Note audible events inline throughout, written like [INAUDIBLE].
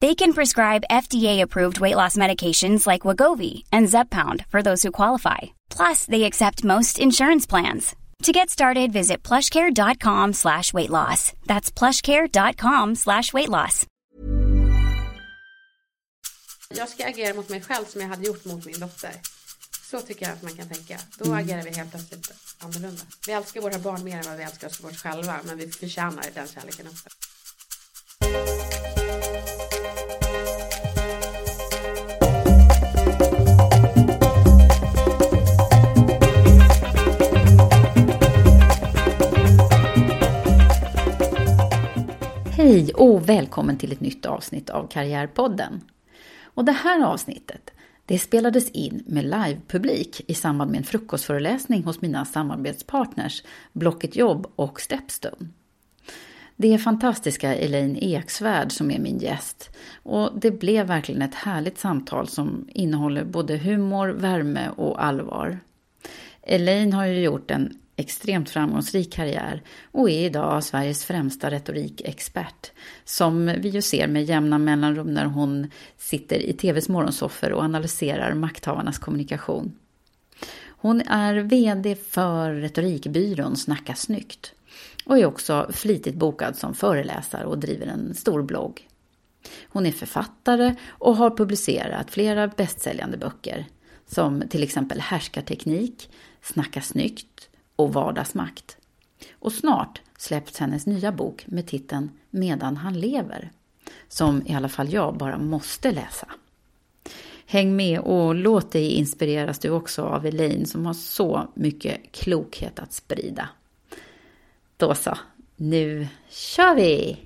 They can prescribe FDA-approved weight loss medications like Wagovi and Zepbound for those who qualify. Plus, they accept most insurance plans. To get started, visit plushcare.com slash weight loss. That's plushcare.com slash weight loss. Jag ska agera mot mig själv som jag hade gjort mot min dotter. Så tycker jag att man kan tänka. Då agerar vi helt plötsligt annorlunda. Vi älskar våra barn mer än vad vi älskar oss själva. Men vi förtjänar den kärleken också. Hej och välkommen till ett nytt avsnitt av Karriärpodden. Och det här avsnittet det spelades in med livepublik i samband med en frukostföreläsning hos mina samarbetspartners Blocket Jobb och Stepstone. Det är fantastiska Elaine Eksvärd som är min gäst och det blev verkligen ett härligt samtal som innehåller både humor, värme och allvar. Elaine har ju gjort en extremt framgångsrik karriär och är idag Sveriges främsta retorikexpert. Som vi ju ser med jämna mellanrum när hon sitter i TVs morgonsoffer och analyserar makthavarnas kommunikation. Hon är VD för retorikbyrån Snacka snyggt och är också flitigt bokad som föreläsare och driver en stor blogg. Hon är författare och har publicerat flera bästsäljande böcker som till exempel Härskarteknik, Snacka snyggt och vardagsmakt. Och snart släpps hennes nya bok med titeln Medan han lever, som i alla fall jag bara måste läsa. Häng med och låt dig inspireras du också av Elaine som har så mycket klokhet att sprida. Då så, nu kör vi!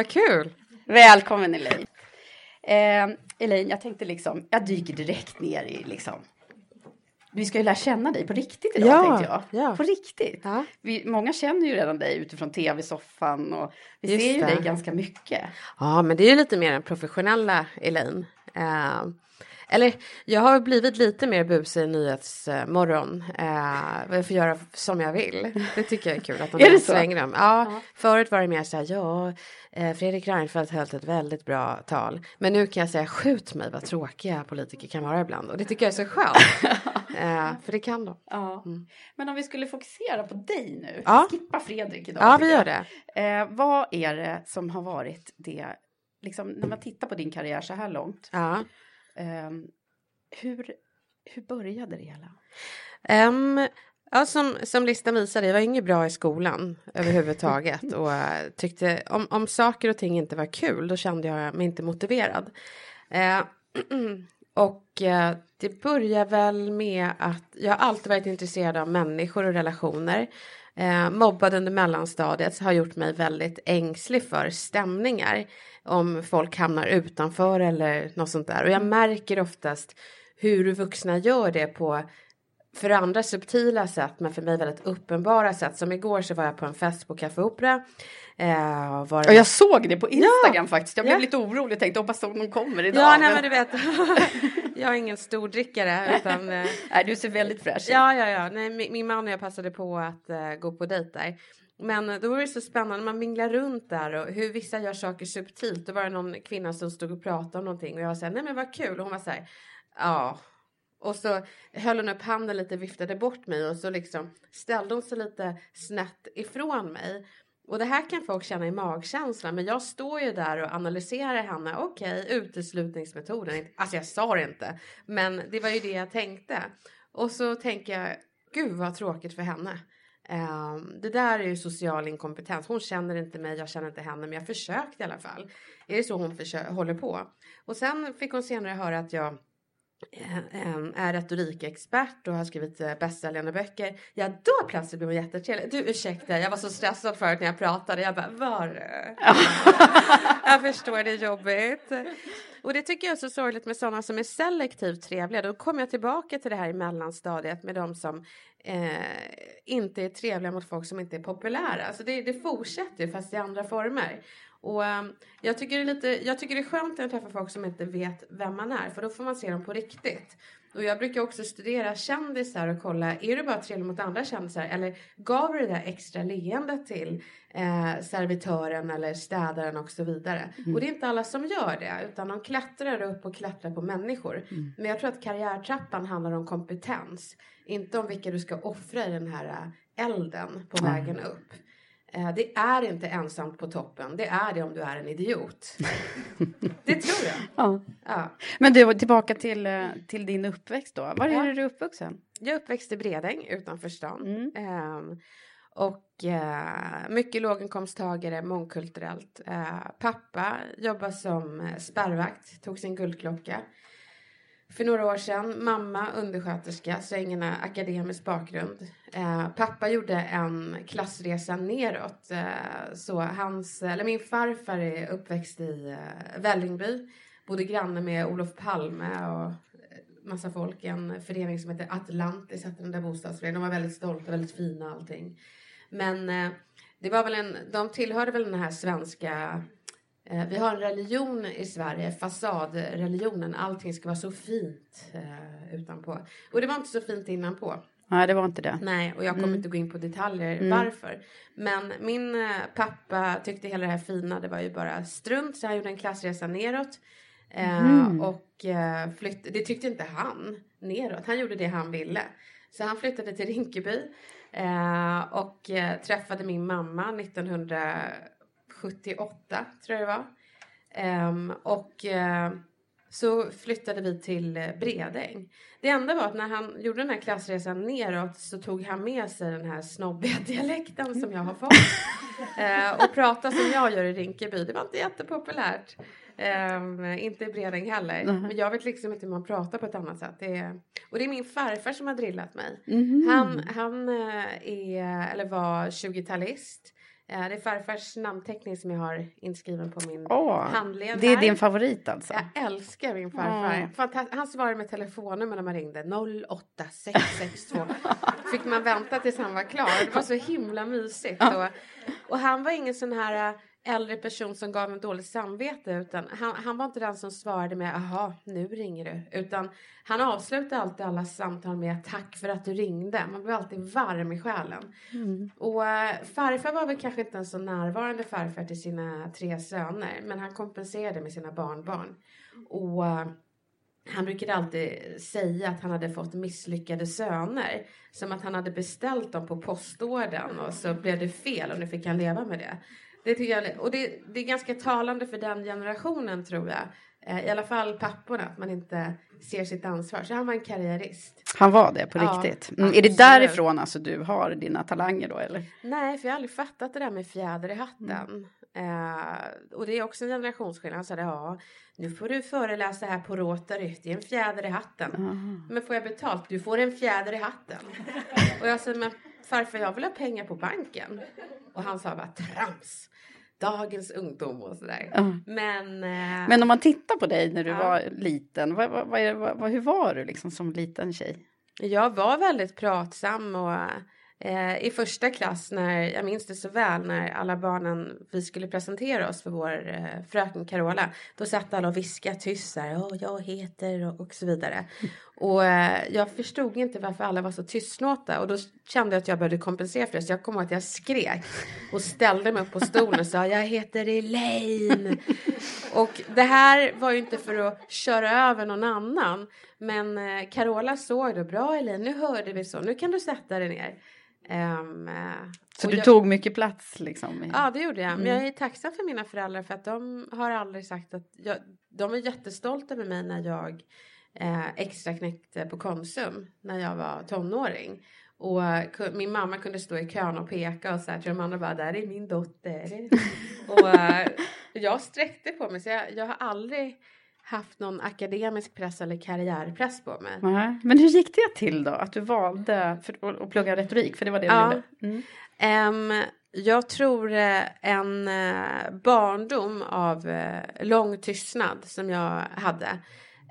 Vad kul! Välkommen Elaine. Eh, Elaine, jag tänkte liksom, jag dyker direkt ner i liksom vi ska ju lära känna dig på riktigt idag Ja, tänkte jag. ja. På riktigt. Ja. Vi, många känner ju redan dig utifrån tv-soffan och vi Just ser ju det. dig ganska mycket. Ja, men det är ju lite mer den professionella Elaine. Eh, eller jag har blivit lite mer busig i Nyhetsmorgon. Eh, jag får göra som jag vill. Det tycker jag är kul att de [LAUGHS] Är det så? svängrum. Ja, förut var det mer så här, ja, eh, Fredrik Reinfeldt höll ett väldigt bra tal. Men nu kan jag säga, skjut mig vad tråkiga politiker kan vara ibland. Och det tycker jag är så skönt. [LAUGHS] eh, för det kan de. Ja. Men om vi skulle fokusera på dig nu, Mm. Ja. skippa Fredrik idag. Ja, vi gör det. Eh, vad är det som har varit det, liksom när man tittar på din karriär så här långt, Ja. Ehm, hur, hur började det hela? Ehm, ja, som, som listan visade, jag var inget bra i skolan överhuvudtaget [LAUGHS] och eh, tyckte om, om saker och ting inte var kul då kände jag mig inte motiverad. Eh, [CLEARS THROAT] och eh, det börjar väl med att jag har alltid varit intresserad av människor och relationer. Eh, mobbad under mellanstadiet har gjort mig väldigt ängslig för stämningar. Om folk hamnar utanför eller något sånt där. Och jag märker oftast hur vuxna gör det på för andra subtila sätt men för mig väldigt uppenbara sätt. Som igår så var jag på en fest på Café Opera. Eh, var och jag såg det på Instagram ja. faktiskt. Jag blev ja. lite orolig och tänkte hoppas de kommer idag. Ja, nej, men du vet. [LAUGHS] [LAUGHS] jag är ingen stordrickare. Utan, eh, [LAUGHS] nej, du ser väldigt fräsch ut. Ja, ja, ja. Nej, min, min, man och jag passade på att uh, gå på dejt där. Men då var det så spännande, man minglar runt där och hur vissa gör saker subtilt. Då var det någon kvinna som stod och pratade om någonting och jag sa nej men vad kul och hon var så här ja och så höll hon upp handen lite, viftade bort mig och så liksom ställde hon sig lite snett ifrån mig. Och det här kan folk känna i magkänslan, men jag står ju där och analyserar henne. Okej, okay, uteslutningsmetoden. Alltså jag sa det inte, men det var ju det jag tänkte. Och så tänker jag, gud vad tråkigt för henne. Um, det där är ju social inkompetens. Hon känner inte mig, jag känner inte henne, men jag försökte i alla fall. Är det så hon håller på? Och sen fick hon senare höra att jag är retorikexpert och har skrivit eh, bästsäljande böcker. Ja, då plötsligt blir hon jättetrevlig. Du ursäkta, jag var så stressad förut när jag pratade. Jag bara, var [LAUGHS] jag förstår, det är jobbigt. Och det tycker jag är så sorgligt med sådana som är selektivt trevliga. Då kommer jag tillbaka till det här i mellanstadiet med de som eh, inte är trevliga mot folk som inte är populära. Alltså det, det fortsätter ju fast i andra former. Och um, jag, tycker det är lite, jag tycker det är skönt när jag träffar folk som inte vet vem man är för då får man se dem på riktigt. Och jag brukar också studera kändisar och kolla, är du bara trevlig mot andra kändisar eller gav du det där extra leendet till eh, servitören eller städaren och så vidare. Mm. Och det är inte alla som gör det utan de klättrar upp och klättrar på människor. Mm. Men jag tror att karriärtrappan handlar om kompetens, inte om vilka du ska offra i den här eh, elden på mm. vägen upp. Eh, det är inte ensamt på toppen. Det är det om du är en idiot. [LAUGHS] det tror jag. Ja. ja. Men du, tillbaka till, eh, till din uppväxt då. Var är du uppvuxen? Jag är uppväxt i Bredäng utanför stan. Mm. Um, och uh, mycket låginkomsttagare, mångkulturellt. Pappa jobbar som spärrvakt, tog sin guldklocka för några år sedan. Mamma undersköterska, så ingen akademisk bakgrund. Eh, pappa gjorde en klassresa neråt. Eh, så hans, eller min farfar är uppväxt i eh, Vällingby. Bodde granne med Olof Palme och massa folk. En förening som heter Atlantis hette den där bostadsföreningen. De var väldigt stolta, väldigt fina allting. Men eh, det var väl en, de tillhörde väl den här svenska vi har en religion i Sverige, fasadreligionen. Allting ska vara så fint eh, utanpå. Och det var inte så fint innanpå. Nej, det var inte det. Nej, och jag kommer mm. inte gå in på detaljer mm. varför. Men min eh, pappa tyckte hela det här fina, det var ju bara strunt. Så han gjorde en klassresa neråt. Mm. och eh, flytt, det tyckte inte han neråt. Han gjorde det han ville. Så han flyttade till Rinkeby. och träffade min mamma 1900 78 tror jag det var. Um, och uh, så flyttade vi till eh, Bredäng. Det enda var att när han gjorde den här klassresan neråt så tog han med sig den här snobbiga [LAUGHS] dialekten som jag har fått. uh, [LAUGHS] och prata som jag gör i Rinkeby. Det var inte jättepopulärt. Um, inte i Bredäng heller. Mm. Men jag vet liksom inte hur man pratar på ett annat sätt. Det är, och det är min farfar som har drillat mig. Mm. Han, han är, eller var 20-talist. Eh, det är farfars namnteckning som jag har inskriven på min oh, handled. Det är din favorit alltså? Jag älskar min farfar. Oh. Han svarade med telefonnummer när man ringde 08662. Fick man vänta tills han var klar. Det var så himla mysigt. Och, och han var ingen sån här äldre person som gav en dåligt samvete utan han, han var inte den som svarade med aha nu ringer du utan han avslutade alltid alla samtal med tack för att du ringde man blev alltid varm i själen mm. och äh, farfar var väl kanske inte en så närvarande farfar till sina tre söner men han kompenserade med sina barnbarn och äh, han brukade alltid säga att han hade fått misslyckade söner. Som att han hade beställt dem på postorden och så blev det fel och nu fick han leva med det. Det tycker jag, och det, det är ganska talande för den generationen tror jag. Eh, I alla fall papporna, att man inte ser sitt ansvar. Så han var en karriärist. Han var det på ja, riktigt? Mm. Är det därifrån alltså du har dina talanger då eller? Nej, för jag har aldrig fattat det där med fjäder i hatten. Mm. Uh, och det är också en generationsskillnad. Han sa ja, nu får du föreläsa här på Rotary. Det är en fjäder i hatten. Mm. Men får jag betalt? Du får en fjäder i hatten. [LAUGHS] och jag sa, men farfar jag vill ha pengar på banken. Och han sa bara trams dagens ungdom och sådär. Mm. Men, eh, Men om man tittar på dig när du ja. var liten, vad, vad, vad, hur var du liksom som liten tjej? Jag var väldigt pratsam och eh, i första klass när jag minns det så väl när alla barnen vi skulle presentera oss för vår eh, fröken Carola. Då satt alla och viskade tyst så här. Oh, jag heter och, och så vidare. Och eh, jag förstod inte varför alla var så tystlåta och då kände jag att jag behövde kompensera för det. Så jag kom ihåg att jag skrek och ställde mig upp på stolen och sa jag heter Elaine. och det här var ju inte för att köra över någon annan. Men eh, Carola såg det. Bra Elaine, nu hörde vi så. Nu kan du sätta dig ner. Um, så du jag, tog mycket plats liksom? Ja, det gjorde jag. Men jag mm. är tacksam för mina föräldrar för att de har aldrig sagt att jag, de är jättestolta med mig när jag eh, extra knäckte på Konsum när jag var tonåring. Och min mamma kunde stå i kön och peka och så här till de andra bara där är min dotter. och eh, jag sträckte på mig så jag, jag har aldrig haft någon akademisk press eller karriärpress på mig. Nej. Men hur gick det till då? Att du valde för, att plugga retorik? För det var det du ja. gjorde. Mm. Um, jag tror eh, en uh, barndom av lång tystnad som jag hade.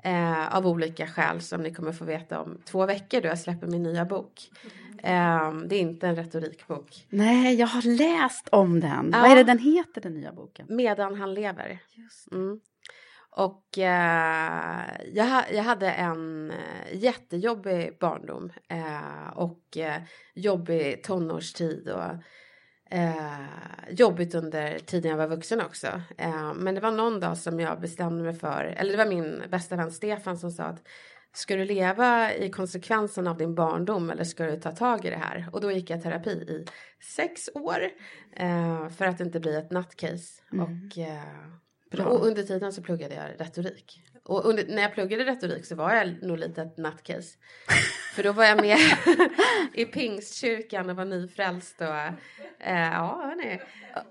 Uh, av olika skäl som ni kommer få veta om två veckor då jag släpper min nya bok. Um, det är inte en retorikbok. Nej, jag har läst om den. Ja. Vad är det den heter, den nya boken? Medan han lever. Mm. Och eh, jag, jag hade en eh, jättejobbig barndom eh, och eh, jobbig tonårstid och eh, jobbigt under tiden jag var vuxen också. Eh, men det var någon dag som jag bestämde mig för, eller det var min bästa vän Stefan som sa att ska du leva i konsekvensen av din barndom eller ska du ta tag i det här? Och då gick jag terapi i sex år eh, för att inte bli ett nattcase. Mm. Och Bra. Och under tiden så pluggade jag retorik. Och under, när jag pluggade retorik så var jag nog lite ett nutcase. [LAUGHS] För då var jag med [LAUGHS] i pingstkyrkan och var nyfrälst. Och, eh, ja, hörni.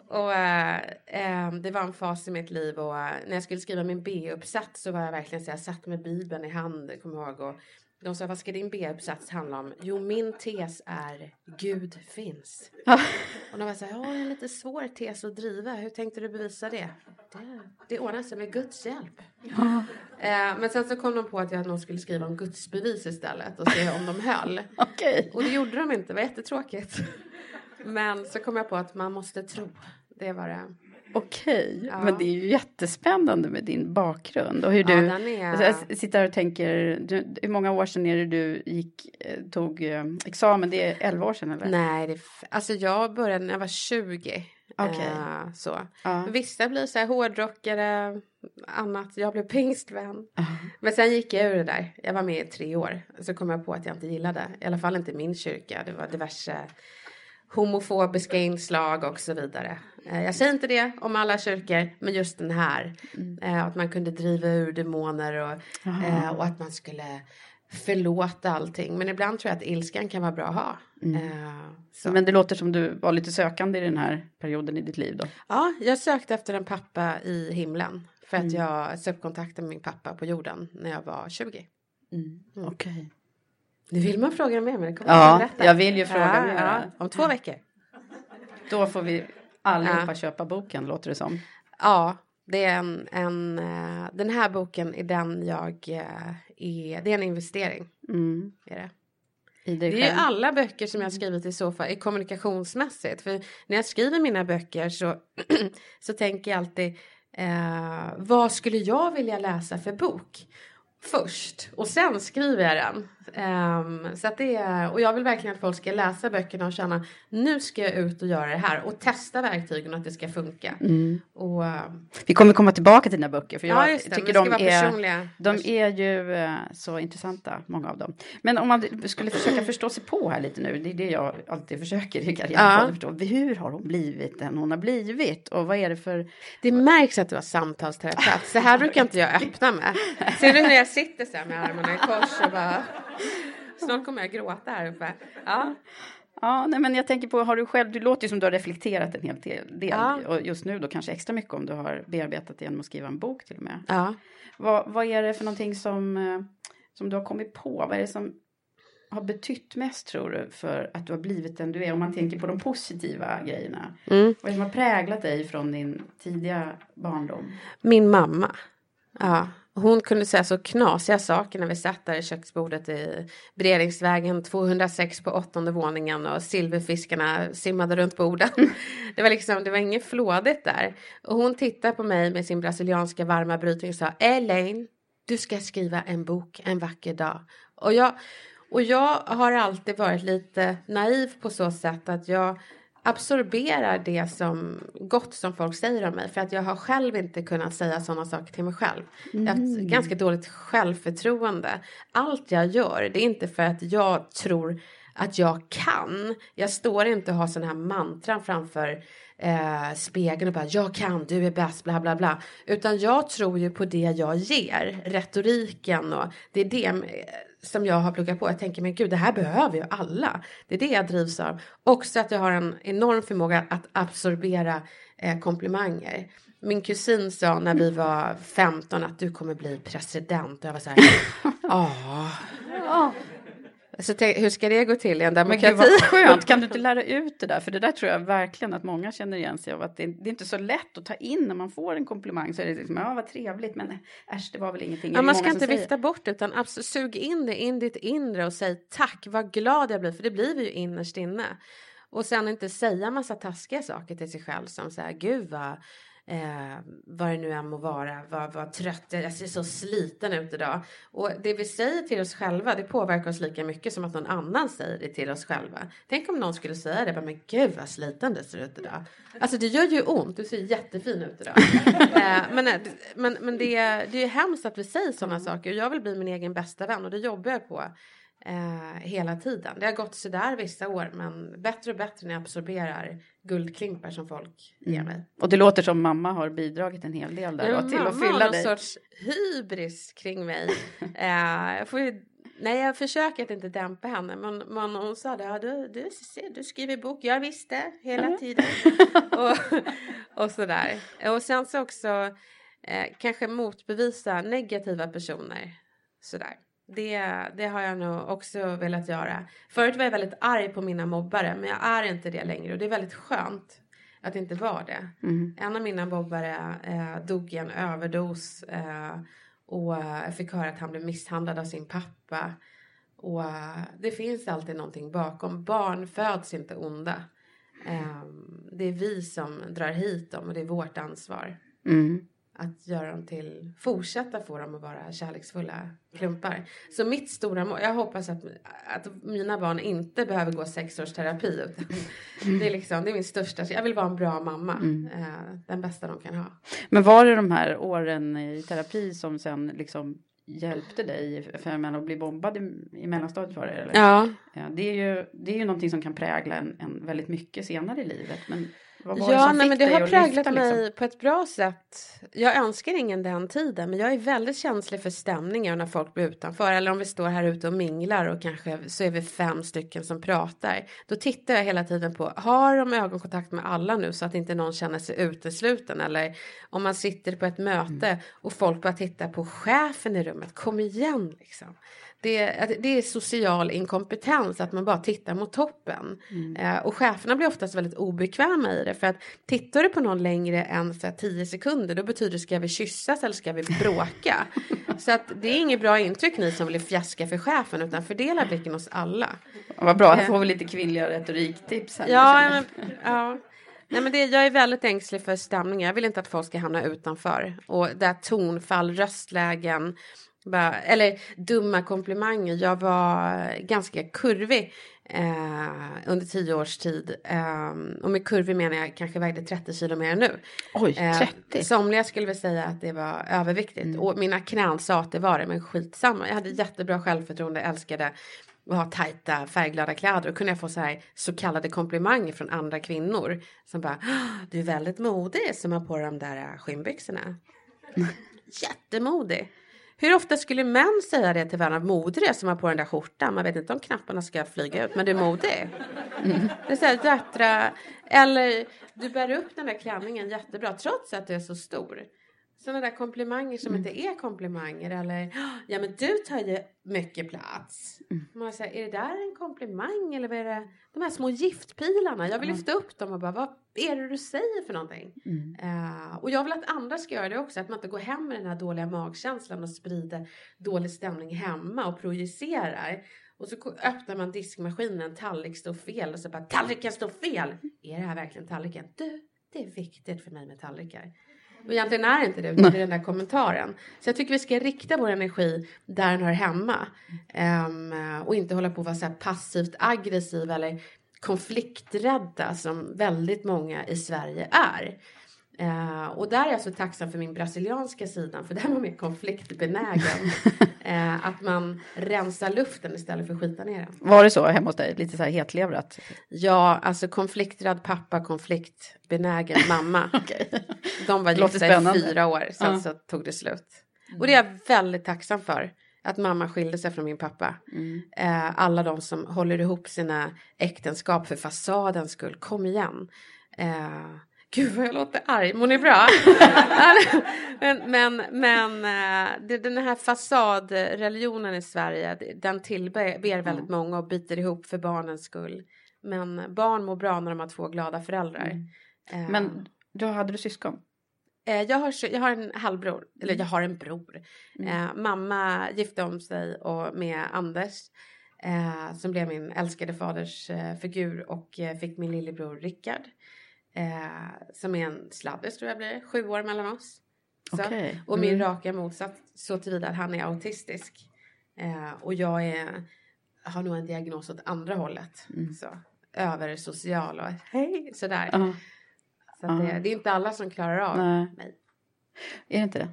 Och eh, eh det var en fas i mitt liv. Och eh, när jag skulle skriva min B-uppsats så var jag verkligen så jag satt med Bibeln i hand, kommer ihåg. Och de sa, vad ska din B-uppsats handla om? Jo, min tes är Gud finns. och de var så här, ja, det är en lite svår tes att driva. Hur tänkte du bevisa det? Det, det ordnar sig med Guds hjälp. Ja. Eh, men sen så kom de på att jag nog skulle skriva om Guds bevis istället och se om de höll. okay. Och det gjorde de inte, det var jättetråkigt. Men så kom jag på att man måste tro. Det var det. Okej, ja. men det är ju jättespännande med din bakgrund och hur du ja, är... jag sitter och tänker, du, hur många år sedan är det du gick, eh, tog eh, examen? Det är 11 år sedan eller? Nej, det, alltså jag började när jag var 20. Okay. Uh, så. Ja. Vissa blir så här hårdrockare, annat. Jag blev pingstvän. Uh. Men sen gick jag ur det där. Jag var med i tre år. Så kom jag på att jag inte gillade. I alla fall inte min kyrka. Det var diverse homofobiska inslag och så vidare. Uh, jag säger inte det om alla kyrkor, men just den här. Mm. Uh, att man kunde driva ur demoner och, uh, och att man skulle förlåta allting. Men ibland tror jag att ilskan kan vara bra att ha. Mm. Uh, Men det låter som du var lite sökande i den här perioden i ditt liv då? Ja, jag sökte efter en pappa i himlen. För att mm. jag sökte kontakt med min pappa på jorden när jag var 20. Mm. mm. Okej. Okay. Nu vill man fråga mer men det kommer Ja, jag, jag vill ju fråga ja, mer. Ja, om två veckor. Då får vi allihopa ja. köpa boken låter det som. Ja, det är en, en, uh, den här boken är den jag uh, är, det är en investering. Mm. Är det. det är ju alla böcker som jag skrivit i så fall är kommunikationsmässigt. För när jag skriver mina böcker så, [CLEARS THROAT] så tänker jag alltid uh, vad skulle jag vilja läsa för bok? först och sen skriver jag den. Um, så att det är, och jag vill verkligen att folk ska läsa böckerna och känna nu ska jag ut och göra det här och testa verktygen och att det ska funka. Mm. Och, uh, Vi kommer komma tillbaka till dina böcker för jag ja, det, tycker de är, de är ju uh, så intressanta, många av dem. Men om man skulle försöka förstå sig på här lite nu, det är det jag alltid försöker i karriären, ja. förstå. Hur har hon blivit den hon har blivit och vad är det för... Det märks att du har samtalsterapeut, så här brukar inte jag öppna med. Ser du hur jag sitter så här med armarna i kors och bara [LAUGHS] Snart kommer jag gråta här uppe. Ja. Ja, nej, men jag tänker på, har du själv, du låter ju som du har reflekterat en hel del, ja. och just nu då kanske extra mycket om du har bearbetat det genom att skriva en bok till och med. Ja. Vad, vad är det för någonting som, eh, som du har kommit på? Vad är det som har betytt mest tror du för att du har blivit den du är? Om man tänker på de positiva grejerna. Mm. Vad är det som har präglat dig från din tidiga barndom? Min mamma. Ja, hon kunde säga så knasiga saker när vi satt där i köksbordet i Beredningsvägen 206 på åttonde våningen och silverfiskarna simmade runt borden. [LAUGHS] Det var liksom, det var inget flådigt där. Och hon tittade på mig med sin brasilianska varma brytning och sa Elaine, du ska skriva en bok en vacker dag. Och jag, och jag har alltid varit lite naiv på så sätt att jag absorberar det som gott som folk säger om mig för att jag har själv inte kunnat säga sådana saker till mig själv. Mm. Jag har ett ganska dåligt självförtroende. Allt jag gör det är inte för att jag tror att jag kan. Jag står inte och har sådana här mantran framför eh, spegeln och bara jag kan, du är bäst, bla bla bla. Utan jag tror ju på det jag ger, retoriken och det är det eh, som jag har pluggat på. Jag tänker men gud det här behöver ju alla. Det är det jag drivs av. Också att jag har en enorm förmåga att absorbera eh, komplimanger. Min kusin sa när vi var 15 att du kommer bli president. Och jag var så här, [LAUGHS] ja. Så hur ska det gå till i en demokrati? Men gud skönt, [LAUGHS] kan du inte lära ut det där? För det där tror jag verkligen att många känner igen sig av. Att det, det är inte så lätt att ta in när man får en komplimang. Så är det liksom, ja vad trevligt, men äsch det var väl ingenting. Ja, man ska inte vifta bort utan absolut, sug in det in ditt inre och säg tack, vad glad jag blir. För det blir vi ju innerst inne. Och sen inte säga massa taskiga saker till sig själv som så här, gud vad eh, vad det nu än må vara, vad, vad trött jag ser så sliten ut idag. Och det vi säger till oss själva det påverkar oss lika mycket som att någon annan säger det till oss själva. Tänk om någon skulle säga det, bara, men gud vad sliten du ser ut idag. Alltså det gör ju ont, du ser jättefin ut idag. [LAUGHS] eh, men eh, men, men det, det är hemskt att vi säger sådana mm. saker. Jag vill bli min egen bästa vän och det jobbar jag på eh, hela tiden. Det har gått sådär vissa år men bättre och bättre när jag absorberar guldklimpar som folk ger mm. mig. Mm. Och det låter som mamma har bidragit en hel del där då, till att fylla dig. Mamma har någon sorts hybris kring mig. [LAUGHS] eh, jag får ju Nej, jag försöker att inte dämpa henne. Men, men hon sa det, ja, du, du, du skriver bok. Jag visste hela mm. tiden. [LAUGHS] och, och sådär. Och sen så också eh, kanske motbevisa negativa personer. Sådär det, det har jag nog också velat göra. Förut var jag väldigt arg på mina mobbare men jag är inte det längre och det är väldigt skönt att inte vara det. Mm. En av mina mobbare eh, dog i en överdos eh, och jag fick höra att han blev misshandlad av sin pappa. Och eh, det finns alltid någonting bakom. Barn föds inte onda. Eh, det är vi som drar hit dem och det är vårt ansvar. Mm att göra dem till, fortsätta få dem att vara kärleksfulla klumpar. Så mitt stora mål, jag hoppas att, att mina barn inte behöver gå sex års terapi. det, är liksom, det är min största, jag vill vara en bra mamma. Mm. Eh, den bästa de kan ha. Men var det de här åren i terapi som sen liksom hjälpte dig för jag menar, att bli bombad i, i mellanstadiet var det? Eller? Ja. ja. det, är ju, det är ju någonting som kan prägla en, en väldigt mycket senare i livet. Men ja, nej, men det har präglat mig liksom? på ett bra sätt. Jag önskar ingen den tiden, men jag är väldigt känslig för stämningar när folk blir utanför. Eller om vi står här ute och minglar och kanske så är vi fem stycken som pratar. Då tittar jag hela tiden på, har de ögonkontakt med alla nu så att inte någon känner sig utesluten? Eller om man sitter på ett möte mm. och folk bara tittar på chefen i rummet, kom igen liksom det, det är social inkompetens att man bara tittar mot toppen. Mm. Eh, och cheferna blir oftast väldigt obekväma i det för att tittar du på någon längre än så här, 10 sekunder då betyder det ska vi kyssas eller ska vi bråka. [LAUGHS] så att det är inget bra intryck ni som vill fjäska för chefen utan fördela blicken hos alla. Ja, vad bra, här får vi lite kvinnliga retoriktips. Här ja, men, ja. Nej, men det, jag är väldigt ängslig för stämningar. Jag vill inte att folk ska hamna utanför. Och där tonfall, röstlägen, bara, eller dumma komplimanger. Jag var ganska kurvig eh, under tio års tid. Eh, och med kurvig menar jag kanske vägde 30 kilo mer än nu. Oj, 30? Eh, somliga skulle väl säga att det var överviktigt. Mm. Och mina knän sa att det var det, men skitsamma. Jag hade jättebra självförtroende, älskade att ha tajta färgglada kläder och kunde jag få så här så kallade komplimanger från andra kvinnor som bara du är väldigt modig som har på de där skinnbyxorna. [LAUGHS] Jättemodig. Hur ofta skulle män säga det till varandra? Modig som har på den där skjortan. Man vet inte om knapparna ska flyga ut, men du är modig. Mm. Det är så här, jättra, eller du bär upp den där klänningen jättebra trots att du är så stor. Sådana där komplimanger som Mm. inte är komplimanger eller ja men du tar ju mycket plats. Mm. Man säger, är det där en komplimang eller vad är det? De här små giftpilarna, jag vill lyfta upp dem och bara vad är det du säger för någonting? Eh, och jag vill att andra ska göra det också, att man inte går hem med den här dåliga magkänslan och sprider dålig stämning hemma och projicerar. Och så öppnar man diskmaskinen, en tallrik står fel och så bara tallriken står fel. Är det här verkligen tallriken? Du, det är viktigt för mig med tallrikar. Och egentligen är det inte det, utan det är den där kommentaren. Så jag tycker vi ska rikta vår energi där den hör hemma. Ehm, och inte hålla på att vara så här passivt aggressiv eller konflikträdda som väldigt många i Sverige är. Eh, och där är jag så tacksam för min brasilianska sidan för där var mer konfliktbenägen. [LAUGHS] Eh, att man rensar luften istället för att skita ner den. Var det så hemma hos dig? Lite så här hetlevrat? Ja, alltså konflikträdd pappa, konfliktbenägen mamma. [LAUGHS] Okej. De var gifta i fyra år, sen. Mm. så tog det slut. Och det är jag väldigt tacksam för. Att mamma skilde sig från min pappa. Mm. Eh, alla de som håller ihop sina äktenskap för fasadens skull, kom igen. Eh, gud vad jag låter arg, mår ni bra? [LAUGHS] men men, men eh, det, den här fasadreligionen i Sverige, den tillber ber väldigt många och biter ihop för barnens skull. Men barn mår bra när de har två glada föräldrar. Eh, Men då hade du syskon? Eh, jag, har, jag har en halvbror, eller jag har en bror. Mm. Mamma gifte om sig och med Anders eh, som blev min älskade faders eh, figur och eh, fick min lillebror Rickard. Eh, som är en sladdis tror jag blir, sju år mellan oss. Så. Okej. Och min Mm. raka motsats så tillvida att han är autistisk. Eh, och jag är, har nog en diagnos åt andra hållet. Mm. Så, över social och hej sådär. Ja. Så att det, det är inte alla som klarar av Nej. mig. Är det inte det?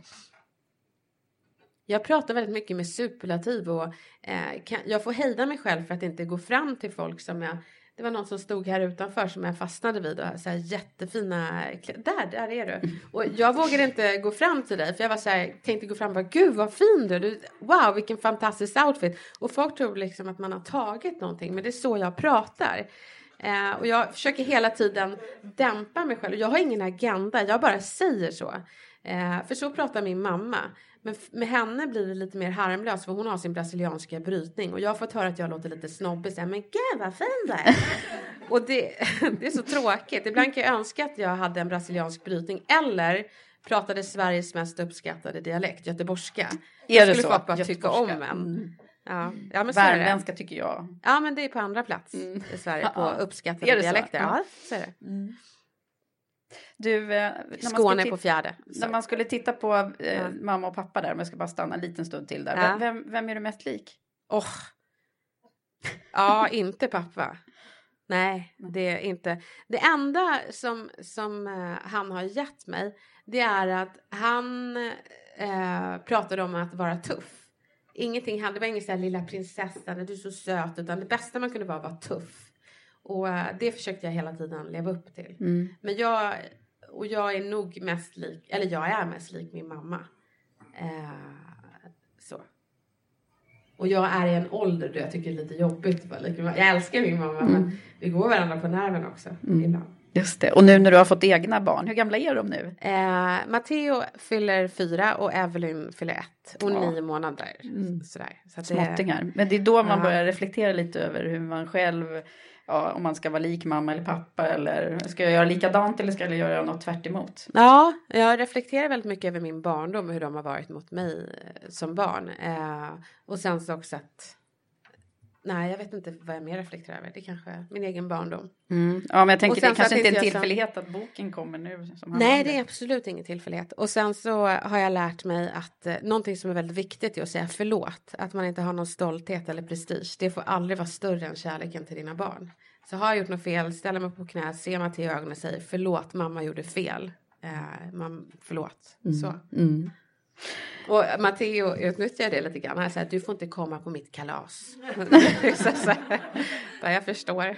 Jag pratar väldigt mycket med superlativ och eh, kan, jag får hejda mig själv för att inte gå fram till folk som jag det var någon som stod här utanför som jag fastnade vid och så här jättefina där, där är du. Och jag vågade inte gå fram till dig för jag var så här, tänkte gå fram och bara gud vad fin du är. Wow vilken fantastisk outfit. Och folk tror liksom att man har tagit någonting men det är så jag pratar. Eh, och jag försöker hela tiden dämpa mig själv. Jag har ingen agenda, jag bara säger så. Eh, för så pratar min mamma. Men med henne blir det lite mer harmlöst för hon har sin brasilianska brytning. Och jag har fått höra att jag låter lite snobbig. Så här, men gud vad fin du är. [LAUGHS] och det, [LAUGHS] det är så tråkigt. Ibland kan jag önska att jag hade en brasiliansk brytning. Eller pratade Sveriges mest uppskattade dialekt, göteborgska. Är Då det skulle så? folk bara tycka om en. Mm. Ja, ja men. Värmländska tycker jag. Ja men det är på andra plats Mm. i Sverige på [LAUGHS] uppskattade det så? dialekter. Ja. Så är det. Du, eh, Skåne på fjärde. När man skulle titta på eh, Ja. mamma och pappa där, om jag ska bara stanna en liten stund till där. Ja. Vem, vem, är du mest lik? Åh. Ja, inte pappa. Nej, det är inte. Det enda som, som eh, han har gett mig det är att han eh, pratade om att vara tuff. Ingenting, han- det var ingen så här lilla prinsessan, du är så söt, utan det bästa man kunde vara var tuff. Och eh, det försökte jag hela tiden leva upp till. Mm. Men jag, och jag är nog mest lik, eller jag är mest lik min mamma. Eh, så. Och jag är i en ålder då jag tycker det är lite jobbigt. Jag älskar min mamma men vi går varandra på nerven också ibland. Just det. Och nu när du har fått egna barn, hur gamla är de nu? Eh, Matteo fyller fyra och Evelyn fyller ett. Och Ja. nio månader. Mm. Sådär. Så Småttingar. Men det är då man Ja. börjar reflektera lite över hur man själv, ja, om man ska vara lik mamma eller pappa eller ska jag göra likadant eller ska jag göra något tvärt emot? Ja, jag reflekterar väldigt mycket över min barndom och hur de har varit mot mig eh, som barn. Eh, och sen så också att Nej, jag vet inte vad jag mer reflekterar över. Det är kanske min egen barndom. Ja, men jag tänker det så kanske inte är en tillfällighet att boken kommer nu. Nej, det är absolut ingen tillfällighet. Och sen så har jag lärt mig att eh, någonting som är väldigt viktigt är att säga förlåt. Att man inte har någon stolthet eller prestige. Det får aldrig vara större än kärleken till dina barn. Så har jag gjort något fel, ställer mig på knä, ser Matteo i ögonen och säger förlåt, mamma gjorde fel. Eh, man, förlåt. Så. Mm. Och Matteo utnyttjar det lite grann. Han säger du får inte komma på mitt kalas. så, så, bara, jag förstår.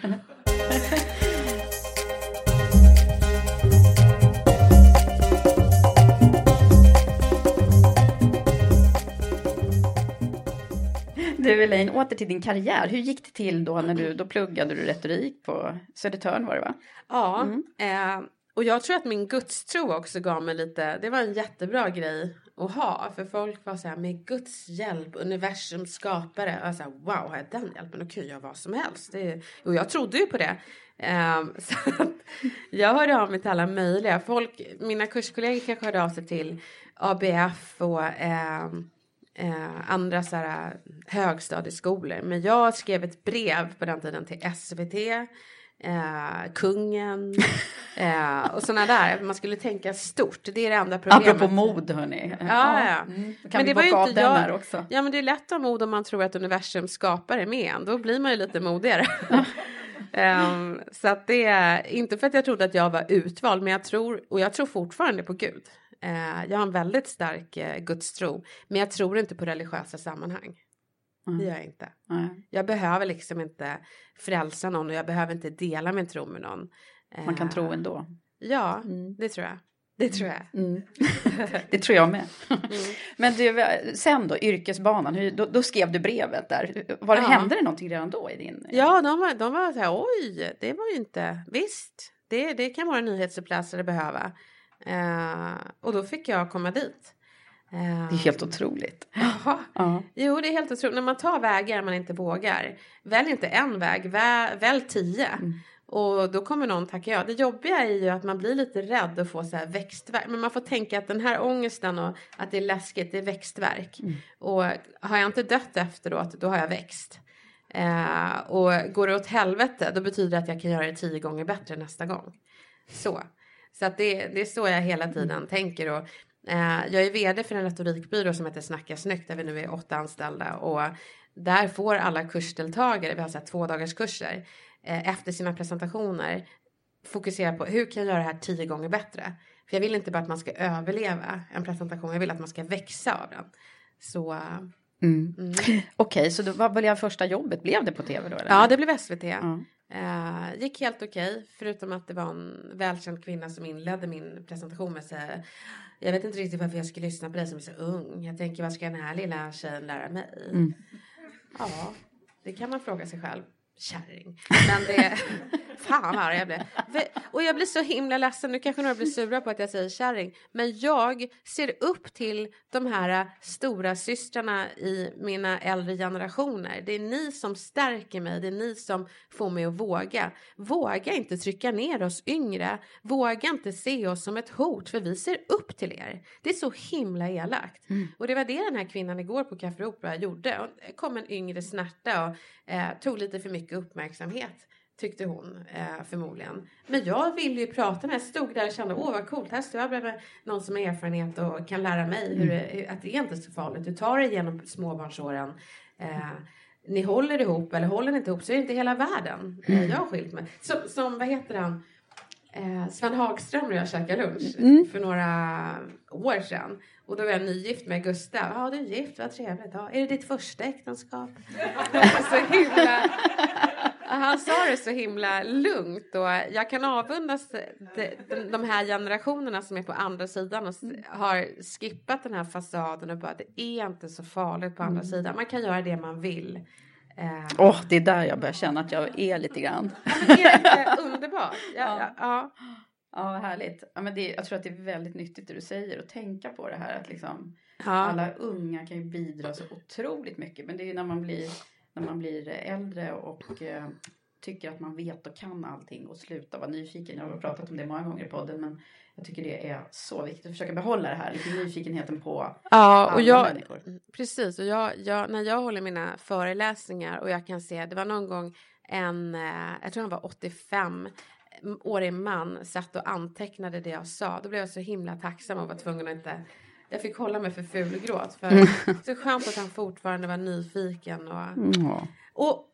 Du Elaine, åter till din karriär. Hur gick det till då när du, då pluggade du retorik på Södertörn var det va? Ja, Mm. eh, och jag tror att min gudstro också gav mig lite, det var en jättebra grej att ha. För folk var så här, med Guds hjälp, universums skapare. Och jag så här, wow, har jag den hjälpen? Då kan jag göra vad som helst. Det, och jag trodde ju på det. Um, [LAUGHS] så jag hörde av mig till alla möjliga. Folk, mina kurskollegor kanske hörde av sig till ABF och um, eh, andra så här, högstadieskolor. Men jag skrev ett brev på den tiden till SVT, eh, kungen [LAUGHS] eh, och sådana där. Man skulle tänka stort. Det är det enda problemet. Apropå mod hörni. Ja, ja. Mm. Kan Men vi det var av inte den jag- också? Ja men det är lätt att ha mod om man tror att universum skapar är med en. Då blir man ju lite modigare. [LAUGHS] Ehm, så att det är inte för att jag trodde att jag var utvald men jag tror och jag tror fortfarande på Gud. Eh, jag har en väldigt stark uh, gudstro men jag tror inte på religiösa sammanhang. Mm. Det gör jag inte. Nej. Jag behöver liksom inte frälsa någon och jag behöver inte dela min tro med någon. Man kan Eh, tro ändå. Ja, Mm. det tror jag. Det tror jag. Mm. [LAUGHS] det tror jag med. Mm. [LAUGHS] Men du, sen då, yrkesbanan, hur, då, då skrev du brevet där. Var det, Ja. Hände det någonting redan då i din... Ja, de var, de var så här, oj, det var ju inte, visst, det, det kan våra nyhetsuppläsare behöva. Eh, och då fick jag komma dit. Det är helt otroligt. [LAUGHS] Jaha. Ja. Jo, det är helt otroligt. När man tar vägar man inte vågar, välj inte en väg, vä- välj tio. Mm. Och då kommer någon tacka ja. Det jobbiga är ju att man blir lite rädd och får så här växtverk. Men man får tänka att den här ångesten och att det är läskigt, det är växtverk. Mm. Och har jag inte dött efteråt, då har jag växt. Eh, och går det åt helvete, då betyder det att jag kan göra det tio gånger bättre nästa gång. Så. Så att det, det är så jag hela tiden tänker. Och, jag är vd för en retorikbyrå som heter Snacka snyggt där vi nu är åtta anställda. Och där får alla kursdeltagare, vi har så här två dagars kurser, eh, efter sina presentationer fokusera på hur kan jag göra det här tio gånger bättre. För jag vill inte bara att man ska överleva en presentation, jag vill att man ska växa av den. Så eh, Mm. mm. Okej, så då, vad blev första jobbet? Blev det på tv då? Eller? ja, det blev SVT. Ja. Eh, gick helt okej, förutom att det var en välkänd kvinna som inledde min presentation med att säga Jag vet inte riktigt varför jag ska lyssna på dig som är så ung. Jag tänker vad ska den här lilla tjejen lära mig? Mm. Ja, det kan man fråga sig själv. Kärring. Men det... [LAUGHS] Fan vad jag blev. Och jag blir så himla ledsen. Nu kanske några blir sura på att jag säger kärring. Men jag ser upp till de här stora systrarna i mina äldre generationer. Det är ni som stärker mig. Det är ni som får mig att våga. Våga inte trycka ner oss yngre. Våga inte se oss som ett hot. För vi ser upp till er. Det är så himla elakt. Och det var det den här kvinnan igår på Café Opera gjorde. Det kom en yngre snärta och eh, tog lite för mycket uppmärksamhet. Tyckte hon eh, förmodligen. Men jag ville ju prata med, jag stod där och kände åh vad coolt, här står jag bredvid någon som har erfarenhet och kan lära mig hur hur- att det är inte så farligt. Du tar dig igenom småbarnsåren. Eh, ni håller ihop eller håller ni inte ihop så är det inte hela världen. Eh, jag har skilt mig. Som, som vad heter han? Eh, Sven Hagström och jag käkade lunch för några år sedan. Och då var jag nygift med Gustav. Ja, du är gift, vad trevligt. Ja, är det ditt första äktenskap? så himla... Han sa det så himla lugnt och jag kan avundas de, de, de här generationerna som är på andra sidan och s- har skippat den här fasaden och bara det är inte så farligt på andra sidan. Man kan göra det man vill. Eh, Åh, det är där jag börjar känna att jag är lite grann. det är inte [LAUGHS] underbart. Ja, ja, ja. Ja, vad härligt. Ja, men det, jag tror att det är väldigt nyttigt det du säger och tänka på det här att liksom Ja. alla unga kan ju bidra så otroligt mycket. Men det är ju när man blir, när man blir äldre och eh, tycker att man vet och kan allting och sluta vara nyfiken. Jag har pratat om det många gånger i podden men jag tycker det är så viktigt att försöka behålla det här, lite nyfikenheten på Ja, och jag, människor. precis. Och jag, jag, när jag håller mina föreläsningar och jag kan se, det var någon gång en, eh, jag tror han var 85 årig man satt och antecknade det jag sa. Då blev jag så himla tacksam och var tvungen att inte jag fick hålla mig för fulgråt. För så skönt att han fortfarande var nyfiken. Och, Ja. och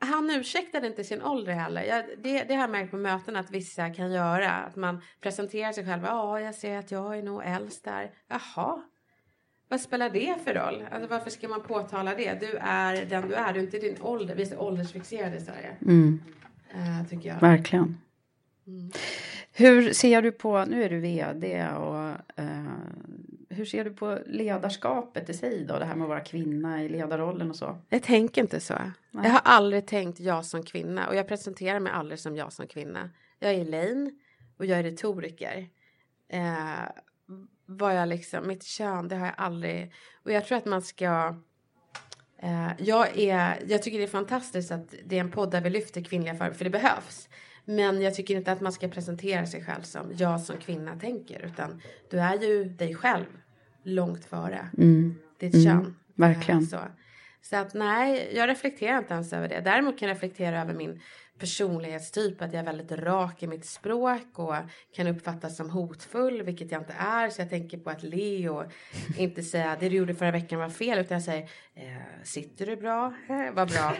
han ursäktade inte sin ålder heller. Jag, det, det har jag märkt på möten att vissa kan göra. Att man presenterar sig själv. Ja, jag ser att jag är nog äldst där. Jaha. Vad spelar det för roll? Alltså, varför ska man påtala det? Du är den du är. Du är inte din ålder. Vi är så åldersfixerade i Sverige. Mm, eh, tycker jag. verkligen. Mm. Hur ser du på, nu är du vd och eh, hur ser du på ledarskapet i sig då? Det här med att vara kvinna i ledarrollen och så. Jag tänker inte så. Nej. Jag har aldrig tänkt jag som kvinna. Och jag presenterar mig aldrig som jag som kvinna. Jag är Elaine. och jag är retoriker. Eh, vad jag liksom, mitt kön, det har jag aldrig... Och jag tror att man ska... Eh, jag, är, jag tycker det är fantastiskt att det är en podd där vi lyfter kvinnliga förebilder, för det behövs. Men jag tycker inte att man ska presentera sig själv som jag som kvinna tänker, utan du är ju dig själv långt före mm. ditt mm. kön. Verkligen. Så. så att nej, jag reflekterar inte ens över det. Däremot kan jag reflektera över min personlighetstyp, att jag är väldigt rak i mitt språk och kan uppfattas som hotfull, vilket jag inte är. Så jag tänker på att le och inte säga det du gjorde förra veckan var fel, utan jag säger eh, sitter du bra? Eh, vad bra.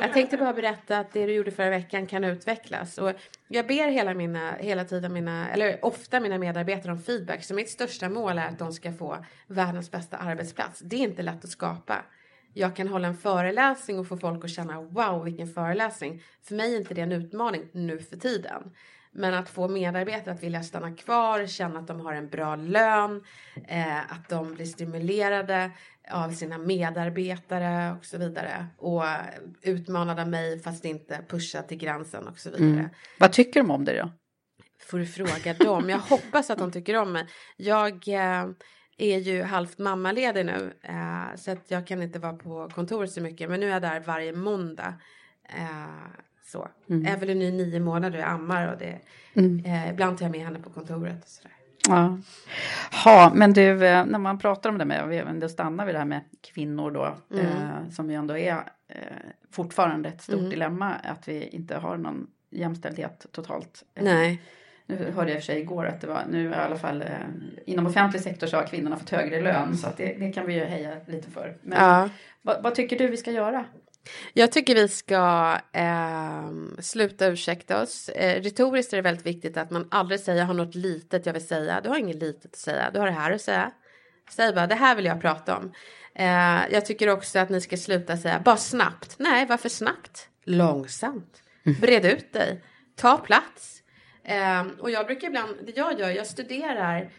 jag tänkte bara berätta att det du gjorde förra veckan kan utvecklas. Och jag ber hela, mina, hela tiden mina, eller ofta mina medarbetare om feedback, så mitt största mål är att de ska få världens bästa arbetsplats. Det är inte lätt att skapa jag kan hålla en föreläsning och få folk att känna wow vilken föreläsning. För mig är inte det en utmaning nu för tiden. Men att få medarbetare att vilja stanna kvar, känna att de har en bra lön, eh, att de blir stimulerade av sina medarbetare och så vidare. Och utmanade av mig fast inte pusha till gränsen och så vidare. Mm. Vad tycker de om det då? Får du fråga dem. Jag hoppas att de tycker om mig. Jag... Eh, är ju halvt mammaledig nu eh, så att jag kan inte vara på kontoret så mycket. Men nu är jag där varje måndag. Eh, så. Mm. Evelyn är nio månader och ammar och det, mm. eh, ibland tar jag med henne på kontoret. Och sådär. Ja. Ha, men du, eh, när man pratar om det med, då stannar vi där med kvinnor då, mm. eh, som ju ändå är eh, fortfarande ett stort mm. dilemma, att vi inte har någon jämställdhet totalt. Nej. Nu hörde jag i och för sig igår att det var, nu i alla fall eh, inom offentlig sektor så har kvinnorna fått högre lön så att det, det kan vi ju heja lite för. Men ja. vad, vad, tycker du vi ska göra? Jag tycker vi ska eh, sluta ursäkta oss. Eh, retoriskt är det väldigt viktigt att man aldrig säger jag har något litet jag vill säga. Du har inget litet att säga, du har det här att säga. Säg bara det här vill jag prata om. Eh, jag tycker också att ni ska sluta säga bara snabbt. Nej, varför snabbt? Långsamt. Bred ut dig. Ta plats. Um, och jag brukar ibland, det jag gör, jag studerar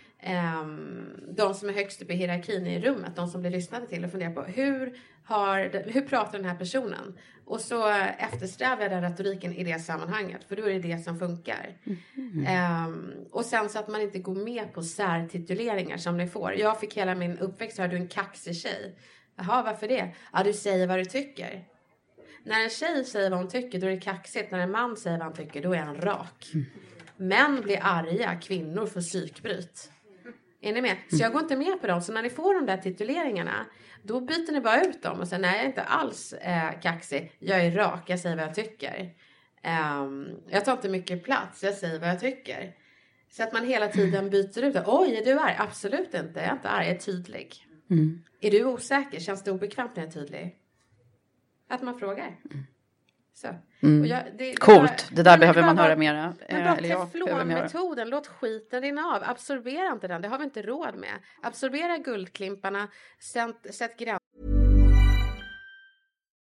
um, de som är högst upp i hierarkin i rummet, de som blir lyssnade till och funderar på hur, har, hur pratar den här personen? Och så eftersträvar jag den retoriken i det sammanhanget, för då är det det som funkar. Mm. Um, och sen så att man inte går med på särtituleringar som ni får. Jag fick hela min uppväxt höra du är en kaxig tjej. Jaha, varför det? Ja, du säger vad du tycker. När en tjej säger vad hon tycker, då är det kaxigt. När en man säger vad han tycker, då är han rak. Mm. Män blir arga, kvinnor får psykbryt. Är ni med? Så jag går inte med på dem. Så när ni får de där tituleringarna, då byter ni bara ut dem och säger nej, jag är inte alls eh, kaxig. Jag är rak, jag säger vad jag tycker. Um, jag tar inte mycket plats, jag säger vad jag tycker. Så att man hela tiden byter ut. Oj, är du arg? Absolut inte, jag är inte arg, jag är tydlig. Mm. Är du osäker? Känns det obekvämt när jag är tydlig? Att man frågar. Mm. Mm. Jag, det, Coolt, det, det där behöver man höra mera. Men bara teflonmetoden, låt skiten rinna av. Absorbera inte den, det har vi inte råd med. Absorbera guldklimparna, sätt, sätt gränser.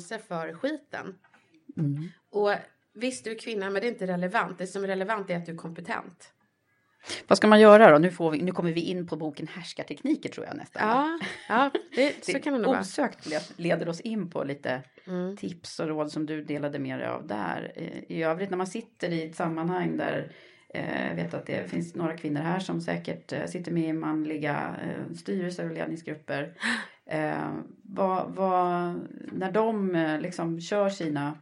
För skiten. Mm. Och visst, du är kvinna, men det är inte relevant. Det som är relevant är att du är kompetent. Vad ska man göra då? Nu, får vi, nu kommer vi in på boken Härskartekniker tror jag nästan. Ja, ja det, så kan man nog vara. Osökt leder oss in på lite mm. tips och råd som du delade med dig av där. I övrigt när man sitter i ett sammanhang där eh, jag vet att det finns några kvinnor här som säkert eh, sitter med i manliga eh, styrelser och ledningsgrupper. Eh, vad, vad, när de eh, liksom kör sina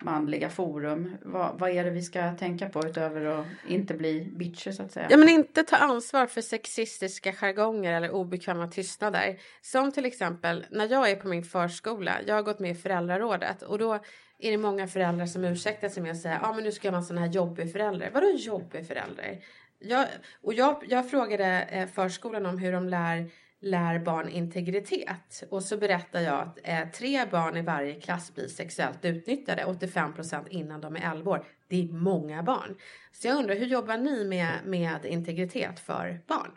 manliga forum. Vad, vad är det vi ska tänka på utöver att inte bli bitcher så att säga? Ja men inte ta ansvar för sexistiska jargonger eller obekväma tystnader. Som till exempel när jag är på min förskola. Jag har gått med i föräldrarådet och då är det många föräldrar som ursäktar sig med att säga ja ah, men nu ska jag vara en sån här jobbig förälder. Vadå jobbig förälder? Jag, och jag, jag frågade eh, förskolan om hur de lär lär barn integritet. Och så berättar jag att eh, tre barn i varje klass blir sexuellt utnyttjade, 85 procent innan de är 11 år. Det är många barn. Så jag undrar, hur jobbar ni med, med integritet för barn?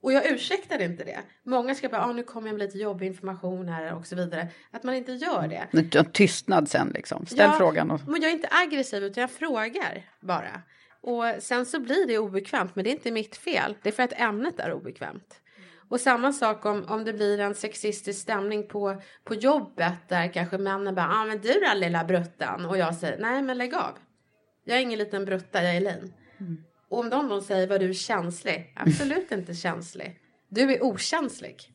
Och jag ursäktade inte det. Många ska bara, ah, nu kommer jag med lite jobbig information här och så vidare. Att man inte gör det. Tystnad sen liksom. Ställ ja, frågan. Och... Men jag är inte aggressiv utan jag frågar bara. Och sen så blir det obekvämt, men det är inte mitt fel. Det är för att ämnet är obekvämt. Och samma sak om, om det blir en sexistisk stämning på, på jobbet där kanske männen bara, ah, men du då lilla bruttan och jag säger, nej men lägg av. Jag är ingen liten brutta, jag är Elaine. Mm. Och om de då säger, var du känslig? Absolut inte känslig. Du är okänslig.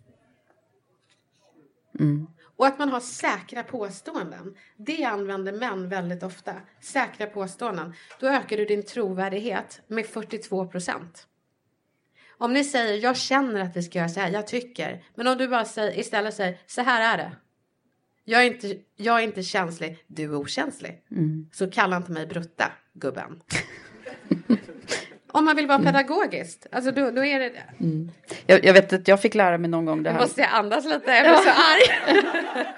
Mm. Och att man har säkra påståenden. Det använder män väldigt ofta. Säkra påståenden. Då ökar du din trovärdighet med 42 procent. Om ni säger jag känner att vi ska göra så här, jag tycker. Men om du bara säger, istället säger så här är det. Jag är inte, jag är inte känslig, du är okänslig. Mm. Så kalla inte mig brutta, gubben. [LAUGHS] Om man vill vara mm. pedagogiskt. Alltså då, då är det mm. jag, jag, vet att jag fick lära mig någon gång det här. Nu måste jag andas lite, jag blir så arg.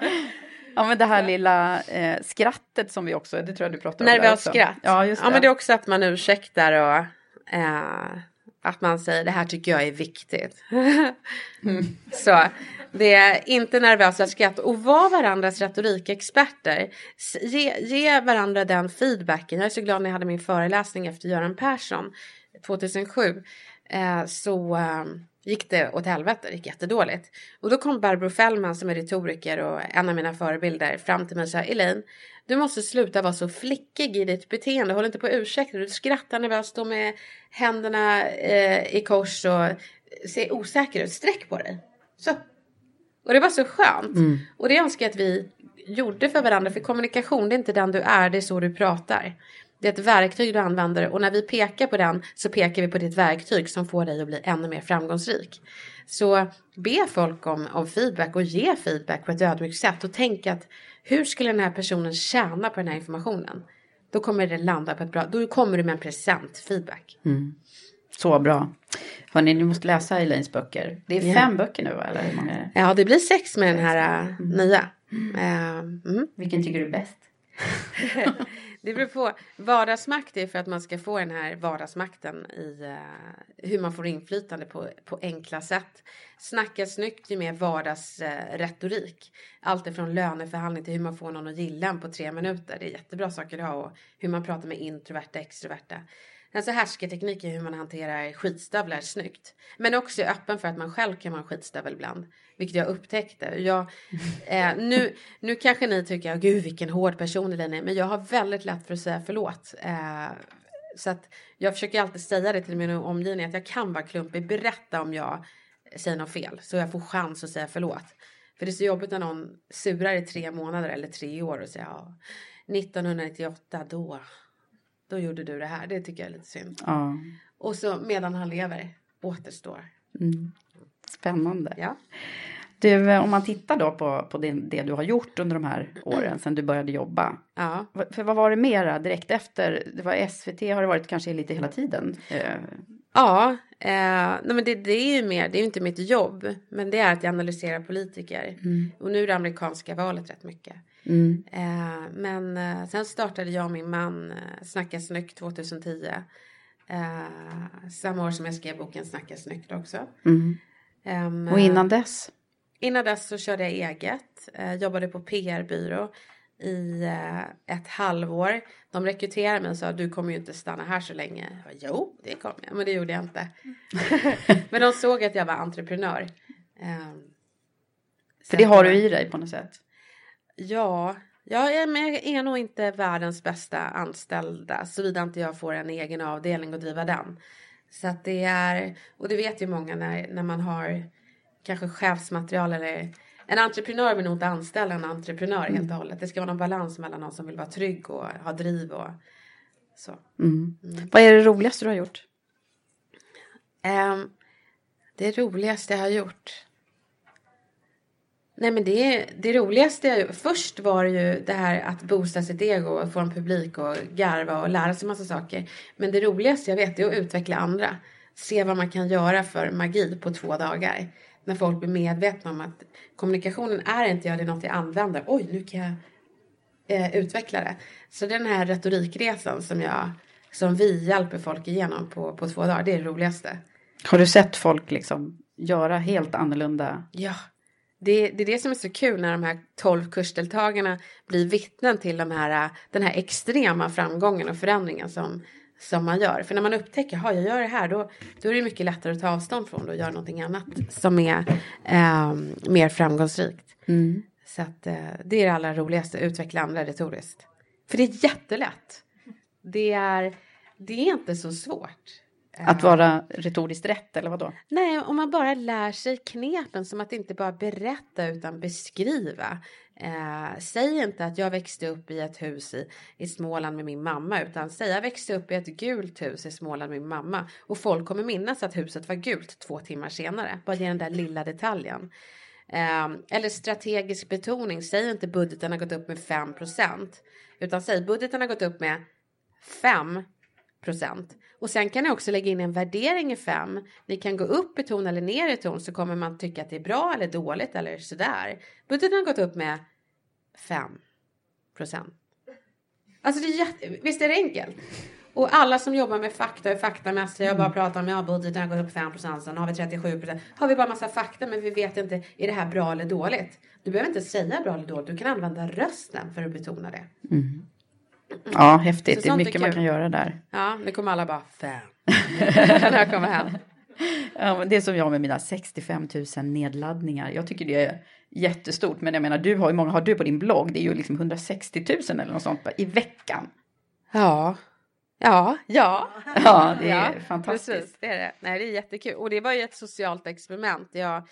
[LAUGHS] ja men det här lilla eh, skrattet som vi också, det tror jag du pratade om. Nervöst skratt. Ja, just det. ja men det är också att man ursäktar och eh, att man säger det här tycker jag är viktigt. [LAUGHS] mm. Så det är inte nervösa skratt och var varandras retorikexperter. Ge, ge varandra den feedbacken. Jag är så glad när jag hade min föreläsning efter Göran Persson 2007 eh, så eh, gick det åt helvete, det gick jättedåligt. Och då kom Barbro Fellman som är retoriker och en av mina förebilder fram till mig och sa Elaine, du måste sluta vara så flickig i ditt beteende, håll inte på ursäkta du skrattar nervöst, står med händerna eh, i kors och ser osäker ut, sträck på dig. Så. Och det var så skönt. Mm. Och det önskar jag att vi gjorde för varandra, för kommunikation det är inte den du är, det är så du pratar. Det är ett verktyg du använder och när vi pekar på den så pekar vi på ditt verktyg som får dig att bli ännu mer framgångsrik. Så be folk om, om feedback och ge feedback på ett ödmjukt sätt och tänk att hur skulle den här personen tjäna på den här informationen? Då kommer det landa på ett bra, då kommer du med en present feedback. Mm. Så bra. Hörni, ni måste läsa Elaines böcker. Det är fem yeah. böcker nu? Eller hur många Ja, det blir sex med den här mm. nya. Mm. Mm. Vilken tycker du är bäst? [LAUGHS] Det beror på. Vardagsmakt är för att man ska få den här vardagsmakten i uh, hur man får inflytande på, på enkla sätt. Snacka snyggt är mer vardagsretorik. Uh, Allt ifrån löneförhandling till hur man får någon att gilla en på tre minuter. Det är jättebra saker att ha och hur man pratar med introverta, extroverta. Alltså härskarteknik är hur man hanterar skitstövlar snyggt. Men också är öppen för att man själv kan vara en skitstövel ibland. Vilket jag upptäckte. Jag, eh, nu, nu kanske ni tycker, gud vilken hård person Elina är. Men jag har väldigt lätt för att säga förlåt. Eh, så att jag försöker alltid säga det till min omgivning att jag kan vara klumpig. Berätta om jag säger något fel så jag får chans att säga förlåt. För det är så jobbigt när någon surar i tre månader eller tre år och säger ja, 1998 då, då gjorde du det här. Det tycker jag är lite synd. Ja. Och så medan han lever återstår. Mm. Spännande. Ja. Du, eh, om man tittar då på, på det, det du har gjort under de här åren sedan du började jobba. Ja. För vad var det mera direkt efter? Det var SVT har det varit kanske lite hela tiden. Eh, Ja, eh, nej men det, det är ju mer, det är ju inte mitt jobb, men det är att jag analyserar politiker. Och nu är det amerikanska valet rätt mycket. Mm. Eh, men eh, sen startade jag och min man eh, Snacka snyggt 2010. Eh, samma år som jag skrev boken Snacka snyggt också. Mm. Ehm, Och innan dess? Innan dess så körde jag eget. Jobbade på PR-byrå i ett halvår. De rekryterade mig och sa du kommer ju inte stanna här så länge. Jag bara, jo, det kommer jag. Men det gjorde jag inte. [LAUGHS] Men de såg att jag var entreprenör. Ehm, För det har du i dig på något sätt. Ja, jag är, men jag är nog inte världens bästa anställda såvida inte jag får en egen avdelning och driva den. Så att det är, och det vet ju många när, när man har kanske chefsmaterial eller en entreprenör vill nog inte anställa en entreprenör helt och hållet. Det ska vara någon balans mellan någon som vill vara trygg och ha driv och så. Mm. Vad är det roligaste du har gjort? Ehm, det roligaste jag har gjort. Nej men det, det roligaste. Först var det ju det här att boosta sitt ego och få en publik och garva och lära sig massa saker. Men det roligaste jag vet är att utveckla andra. Se vad man kan göra för magi på två dagar. När folk blir medvetna om att kommunikationen är inte jag, det är något jag använder. Oj, nu kan jag eh, utveckla det. Så den här retorikresan som jag som vi hjälper folk igenom på, på två dagar, det är det roligaste. Har du sett folk liksom göra helt annorlunda? Ja, det, det är det som är så kul när de här tolv kursdeltagarna blir vittnen till de här, den här extrema framgången och förändringen som, som man gör. För när man upptäcker, att jag gör det här, då, då är det mycket lättare att ta avstånd från det och göra någonting annat som är eh, mer framgångsrikt. Så att eh, det är det allra roligaste, utveckla andra retoriskt. För det är jättelätt. Det är, det är inte så svårt. Att vara retoriskt rätt eller vadå? Nej, om man bara lär sig knepen som att inte bara berätta utan beskriva. Eh, säg inte att jag växte upp i ett hus i, i Småland med min mamma utan säg jag växte upp i ett gult hus i Småland med min mamma och folk kommer minnas att huset var gult två timmar senare. Bara ge den där lilla detaljen. Eh, eller strategisk betoning, säg inte budgeten har gått upp med 5% utan säg budgeten har gått upp med 5 procent. Och sen kan ni också lägga in en värdering i fem. Ni kan gå upp i ton eller ner i ton så kommer man tycka att det är bra eller dåligt eller sådär. Budgeten har gått upp med 5 procent. Alltså det är jätte... Visst är det enkelt? Och alla som jobbar med fakta är faktamässiga. Jag bara pratar om ja, budgeten har gått upp 5 procent, sen har vi 37 procent. Har vi bara massa fakta men vi vet inte, är det här bra eller dåligt? Du behöver inte säga bra eller dåligt, du kan använda rösten för att betona det. Ja, häftigt. Så Det är sånt är mycket man kan göra där. Ja, nu kommer alla bara fem. [LAUGHS] [LAUGHS] När jag kommer hem. Ja, men det är som jag med mina 65 000 nedladdningar. Jag tycker det är jättestort. Men jag menar, du har, hur många har du på din blogg? Det är ju liksom 160 000 eller något sånt i veckan. Ja. Ja, ja. Ja, det är Ja, fantastiskt. Precis, det är det. Nej, det är jättekul. Och det var ju ett socialt experiment. Jag,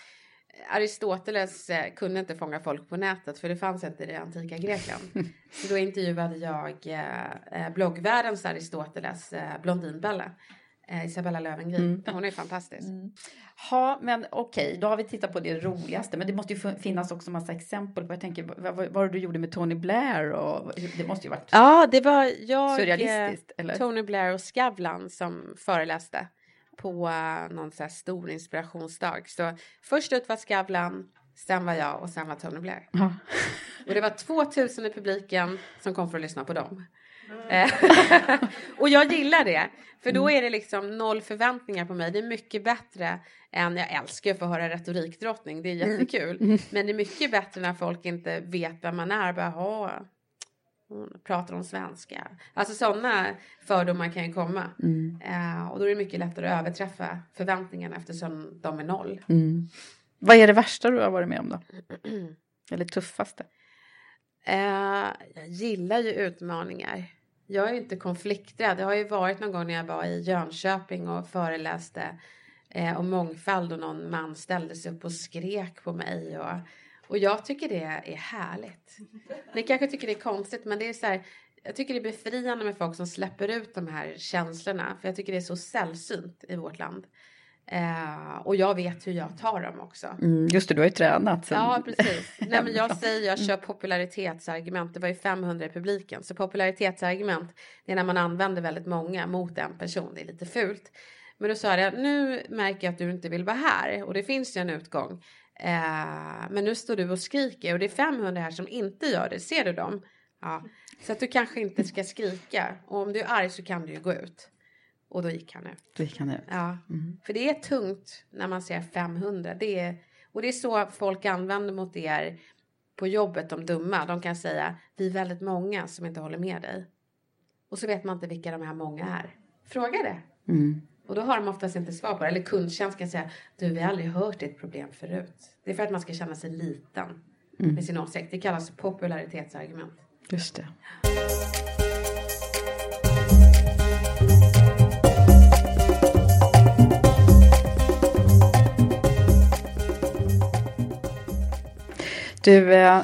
Aristoteles eh, kunde inte fånga folk på nätet för det fanns inte i det antika Grekland. [LAUGHS] Så då intervjuade jag eh, eh, bloggvärldens Aristoteles, eh, Blondinbella, eh, Isabella Löwengrip. Mm. Hon är fantastisk. Ja, men okej, då har vi tittat på det roligaste. Men det måste ju finnas också massa exempel på, jag tänker, vad, vad, vad du gjorde med Tony Blair och det måste ju varit Ja, det var jag, surrealistiskt, eh, eller? Tony Blair och Skavlan som föreläste på eh, någon så stor inspirationsdag. Så först ut var Skavlan, sen var jag och sen var Tony Blair. Ja. [LAUGHS] Och det var 2000 i publiken som kom för att lyssna på dem. Eh, [LAUGHS] och jag gillar det. För då är det liksom noll förväntningar på mig. Det är mycket bättre än, jag älskar att få höra retorikdrottning, det är jättekul. Men det är mycket bättre när folk inte vet vem man är. Bara, "Jaha, hon pratar om svenska. Alltså sådana fördomar kan ju komma. Mm. Eh, och då är det mycket lättare att överträffa förväntningarna eftersom de är noll. Mm. Vad är det värsta du har varit med om då? Eller tuffaste? Eh, jag gillar ju utmaningar. Jag är ju inte konflikträdd. Det har ju varit någon gång när jag var i Jönköping och föreläste eh, om mångfald och någon man ställde sig upp och skrek på mig. Och, och jag tycker det är härligt. Ni kanske tycker det är konstigt men det är så här, jag tycker det är befriande med folk som släpper ut de här känslorna. För jag tycker det är så sällsynt i vårt land. Eh, och jag vet hur jag tar dem också. Mm, just det, du har ju tränat. Sen. Ja, precis. Nej, men jag [LAUGHS] säger jag kör popularitetsargument. Det var ju 500 i publiken. Så popularitetsargument, det är när man använder väldigt många mot en person. Det är lite fult. Men då sa jag, nu märker jag att du inte vill vara här. Och det finns ju en utgång. Eh, men nu står du och skriker och det är 500 här som inte gör det. Ser du dem? Ja. Så att du kanske inte ska skrika. Och om du är arg så kan du ju gå ut. Och då gick han ut. Då gick han ut. Ja, Mm. för det är tungt när man ser 500. Det är, och det är så folk använder mot er på jobbet, de dumma. De kan säga, vi är väldigt många som inte håller med dig. Och så vet man inte vilka de här många är. Fråga det. Mm. Och då har de oftast inte svar på det. Eller kundtjänst kan säga, du vi har aldrig hört ditt problem förut. Det är för att man ska känna sig liten Mm. med sin åsikt. Det kallas popularitetsargument. Just det. Du, eh,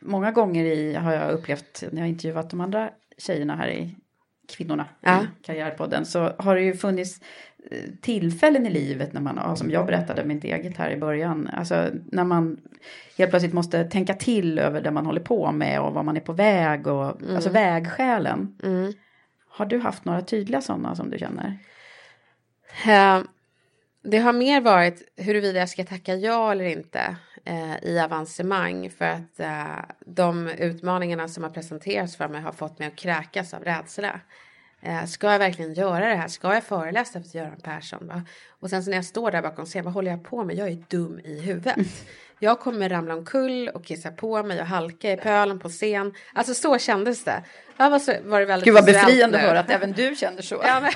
många gånger i, har jag upplevt när jag intervjuat de andra tjejerna här i Kvinnorna Ja. i Karriärpodden så har det ju funnits eh, tillfällen i livet när man, som jag berättade mitt eget här i början, alltså när man helt plötsligt måste tänka till över det man håller på med och var man är på väg och alltså vägskälen. Mm. Har du haft några tydliga sådana som du känner? Eh, Det har mer varit huruvida jag ska tacka ja eller inte eh, i avancemang för att eh, de utmaningarna som har presenterats för mig har fått mig att kräkas av rädsla. Eh, ska jag verkligen göra det här? Ska jag föreläsa för Göran Persson? Va? Och sen så när jag står där bakom scenen, vad håller jag på med? Jag är dum i huvudet. [LAUGHS] Jag kommer ramla omkull och kissa på mig och halka i pölen på scen. Alltså så kändes det. Jag var, så, var det väldigt Gud vad befriande att höra att även du känner så. [LAUGHS] Ja, men,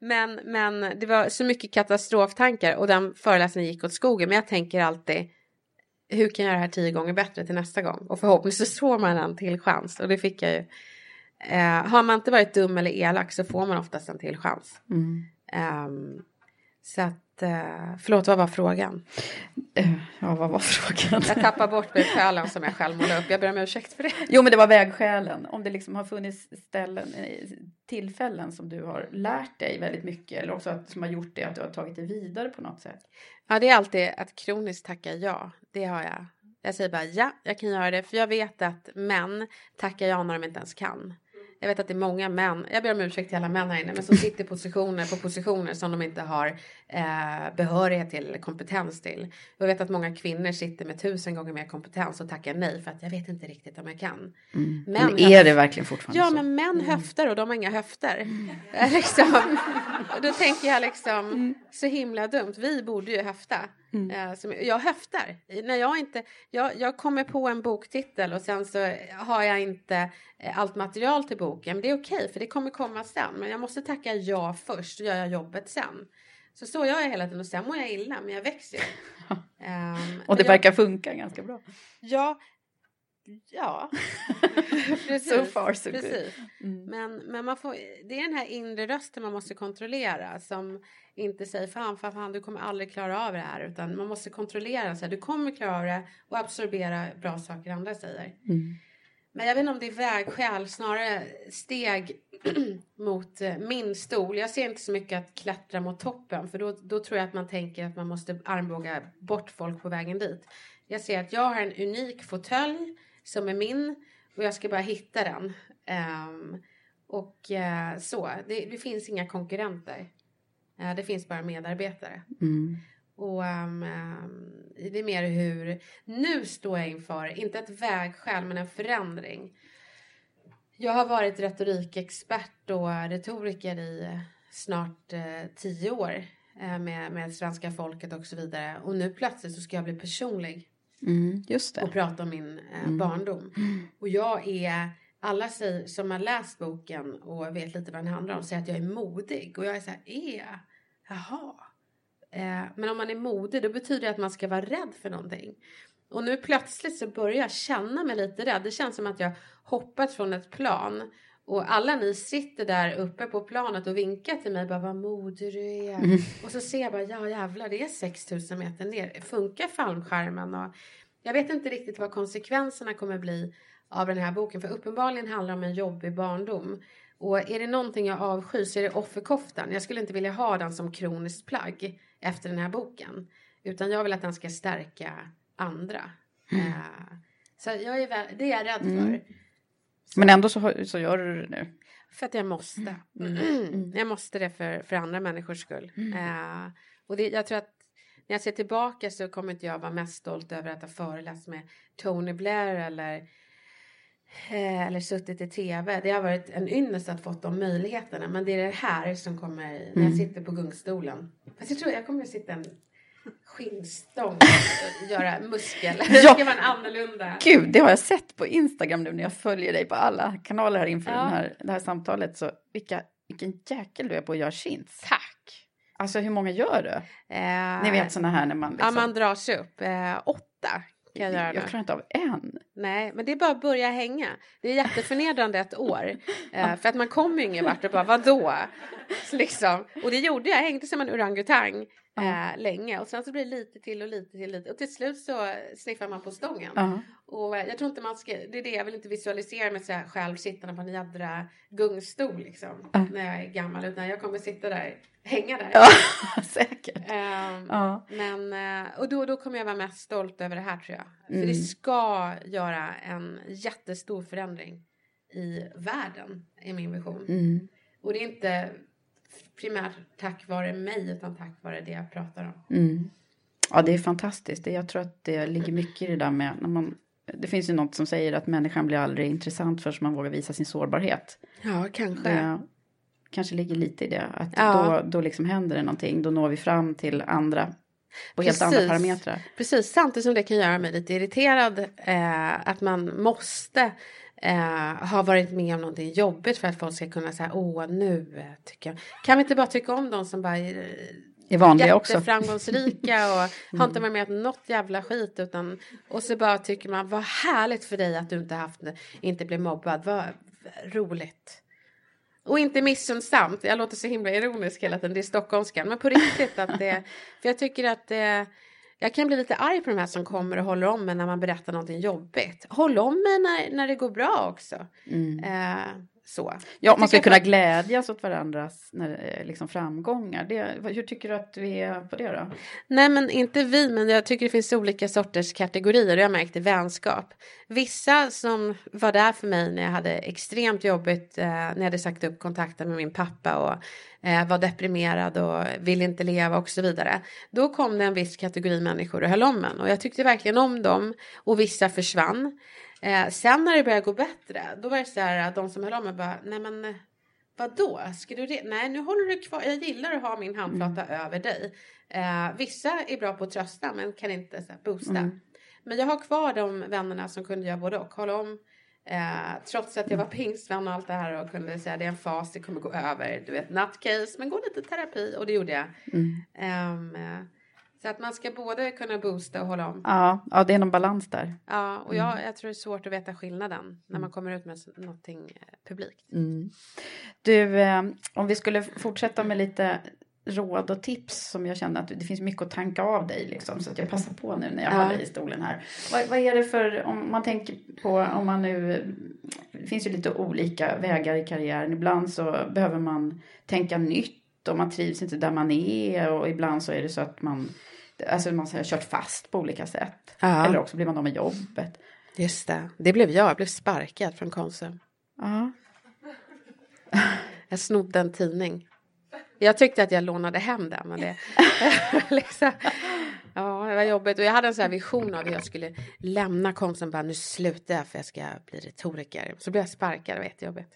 [LAUGHS] men, men det var så mycket katastroftankar och den föreläsningen gick åt skogen. Men jag tänker alltid hur kan jag göra det här tio gånger bättre till nästa gång? Och förhoppningsvis får man en till chans och det fick jag ju. Eh, har man inte varit dum eller elak så får man oftast en till chans. Mm. Ehm, så att, eh, förlåt vad var frågan? Eh, Ja, vad var frågan? Jag tappar bort mig i [LAUGHS] pölen som jag själv målade upp. Jag ber om ursäkt för det. Jo, men det var vägskälen. Om det liksom har funnits ställen, eh, tillfällen som du har lärt dig väldigt mycket eller också att, som har gjort det att du har tagit det vidare på något sätt. Ja, det är alltid att kroniskt tacka ja. Det har jag. Jag säger bara ja, jag kan göra det. För jag vet att män tackar ja när de inte ens kan. Jag vet att det är många män, jag ber om ursäkt till alla män här inne, men som sitter i positioner på positioner som de inte har eh, behörighet till eller kompetens till. Jag vet att många kvinnor sitter med tusen gånger mer kompetens och tackar nej för att jag vet inte riktigt om jag kan. Mm. Men är det verkligen fortfarande Ja, så? men män höftar och de har inga höfter. Eh, [LAUGHS] liksom. [LAUGHS] Då tänker jag liksom, så himla dumt. Vi borde ju höfta. Eh, som, jag höftar. När jag, inte, jag, jag kommer på en boktitel och sen så har jag inte eh, allt material till boken. Men det är okej, för det kommer komma sen. Men jag måste tacka ja först och göra jobbet sen. Så så gör jag hela tiden och sen mår jag illa, men jag växer ju. [LAUGHS] Ehm, Och det jag- verkar funka ganska bra. Ja. Ja. [LAUGHS] precis. So far, so good. precis. Mm. Men, men man får, det är den här inre rösten man måste kontrollera som inte säger fan, fan, fan, du kommer aldrig klara av det här. Utan man måste kontrollera. Så här, du kommer klara av det och absorbera bra saker andra säger. Mm. Men jag vet inte om det är vägskäl, snarare steg [CLEARS THROAT] mot eh, min stol. Jag ser inte så mycket att klättra mot toppen för då, då tror jag att man tänker att man måste armbåga bort folk på vägen dit. Jag ser att jag har en unik fåtölj som är min och jag ska bara hitta den. Ehm, och eh, så, det, det finns inga konkurrenter. Eh, det finns bara medarbetare. Mm. Och ehm, ehm, det är mer hur, nu står jag inför, inte ett vägskäl men en förändring. Jag har varit retorikexpert och retoriker i snart eh, tio år eh, med, med svenska folket och så vidare. Och nu plötsligt så ska jag bli personlig. Mm, och prata om min eh, Mm. barndom. Och jag är, alla säger, som har läst boken och vet lite vad den handlar om säger att jag är modig. Och jag är så här, är jag? Jaha. Eh, men om man är modig då betyder det att man ska vara rädd för någonting. Och nu plötsligt så börjar jag känna mig lite rädd. Det känns som att jag hoppat från ett plan. Och alla ni sitter där uppe på planet och vinkar till mig. Bara vad modig du är. Mm. Och så ser jag bara, ja jävlar det är 6000 meter ner. Funkar fallskärmen? Och jag vet inte riktigt vad konsekvenserna kommer bli av den här boken. För uppenbarligen handlar det om en jobbig barndom. Och är det någonting jag avskyr så är det offerkoftan. Jag skulle inte vilja ha den som kroniskt plagg efter den här boken. Utan jag vill att den ska stärka andra. Eh, så jag är, väl- det är jag rädd för. Mm. Men ändå så, så gör du det nu. För att jag måste. Mm. jag måste det för, för andra människors skull. Eh, och det, jag tror att när jag ser tillbaka så kommer inte jag vara mest stolt över att ha föreläst med Tony Blair eller, eh, eller suttit i tv. Det har varit en ynnest att fått de möjligheterna. Men det är det här som kommer när jag Mm. sitter på gungstolen. Fast jag tror jag kommer att sitta en skinnstång och göra muskel. [LAUGHS] Ja. Det ska vara annorlunda. Gud, det har jag sett på Instagram nu när jag följer dig på alla kanaler här inför Ja. den här, det här samtalet. Så vilka, vilken jäkel du är på att göra chins. Tack. Alltså hur många gör du? Eh, Ni vet sådana här när man liksom... Ja, man drar sig upp. Eh, åtta kan jag göra jag klarar inte av en. Nej, men det är bara att börja hänga. Det är jätteförnedrande ett år. [LAUGHS] Eh, för att man kommer ju ingen vart och bara vadå? Så liksom. Och det gjorde jag. Jag hängde som en orangutang eh, länge. Och sen så blir det lite till och lite till lite. Och till slut så sniffar man på stången. Ja. Och eh, jag tror inte man ska, det är det jag vill inte visualisera mig så här själv sittande på en jädra gungstol liksom. Ja. När jag är gammal. Utan jag kommer sitta där, hänga där. Ja, [LAUGHS] säkert. Ehm, Ja. Men, eh, och då, då kommer jag vara mest stolt över det här tror jag. För Mm. det ska göra en jättestor förändring i världen, är min vision. Mm. Och det är inte primärt tack vare mig, utan tack vare det jag pratar om. Mm. Ja, det är fantastiskt. Jag tror att det ligger mycket i det där med när man... Det finns ju något som säger att människan blir aldrig intressant förrän man vågar visa sin sårbarhet. Ja, kanske. Det kanske ligger lite i det. Att Ja. då, då liksom händer det någonting. Då når vi fram till andra. På helt Precis. andra parametrar. Precis, samtidigt som det kan göra mig lite irriterad. Eh, att man måste eh, ha varit med om någonting jobbigt för att folk ska kunna säga åh nu eh, tycker jag. Kan vi inte bara tycka om dem som bara är Är vanliga också. jätteframgångsrika och [LAUGHS] har inte varit med om något jävla skit utan och så bara tycker man vad härligt för dig att du inte haft inte blev mobbad. Vad roligt. Och inte missunnsamt. Jag låter så himla ironisk hela tiden. Det är stockholmskan. Men på riktigt att det. För jag tycker att det. Jag kan bli lite arg på de här som kommer och håller om mig när man berättar någonting jobbigt. Håll om mig när, när det går bra också. Mm. Eh, så. Ja, man ska kunna att- glädjas åt varandras när, eh, liksom, framgångar. Det, hur tycker du att vi är på det då? Nej men inte vi men jag tycker det finns olika sorters kategorier och jag har märkt i vänskap. Vissa som var där för mig när jag hade extremt jobbigt eh, när jag hade sagt upp kontakten med min pappa och eh, var deprimerad och ville inte leva och så vidare. Då kom det en viss kategori människor och höll om en och jag tyckte verkligen om dem och vissa försvann. Eh, sen när det började gå bättre då var det så här att de som höll om mig bara nej men eh, Vadå? Ska du det? Nej, nu håller du kvar. Jag gillar att ha min handflata över dig. Eh, vissa är bra på att trösta men kan inte så här, boosta. Mm. Men jag har kvar de vännerna som kunde göra både och. Hålla om. Eh, trots att jag var pingstvän och allt det här och kunde säga det är en fas, det kommer gå över. Du vet, nutcase, men gå lite terapi och det gjorde jag. Mm. Ehm, eh, så att man ska både kunna boosta och hålla om. Ja, ja, det är någon balans där. Ja, och jag, jag tror det är svårt att veta skillnaden när man kommer ut med någonting eh, publikt. Mm. Du, eh, om vi skulle fortsätta med lite råd och tips som jag känner att det finns mycket att tanka av dig liksom, så att jag passar på nu när jag Ja. har dig i stolen här. Vad, vad är det för, om man tänker på, om man nu, det finns ju lite olika vägar i karriären. Ibland så behöver man tänka nytt och man trivs inte där man är och ibland så är det så att man, alltså man har kört fast på olika sätt. Ja. Eller också blir man av med jobbet. Just det, det blev jag. Jag blev sparkad från Konsum. Ja. [LAUGHS] Jag snodde en tidning. Jag tyckte att jag lånade hem den. Men det, [LAUGHS] liksom, ja, det var jobbigt. Och jag hade en sån här vision av hur jag skulle lämna Konsum. Bara, nu slutar jag för jag ska bli retoriker. Så blev jag sparkad. Det var jättejobbigt.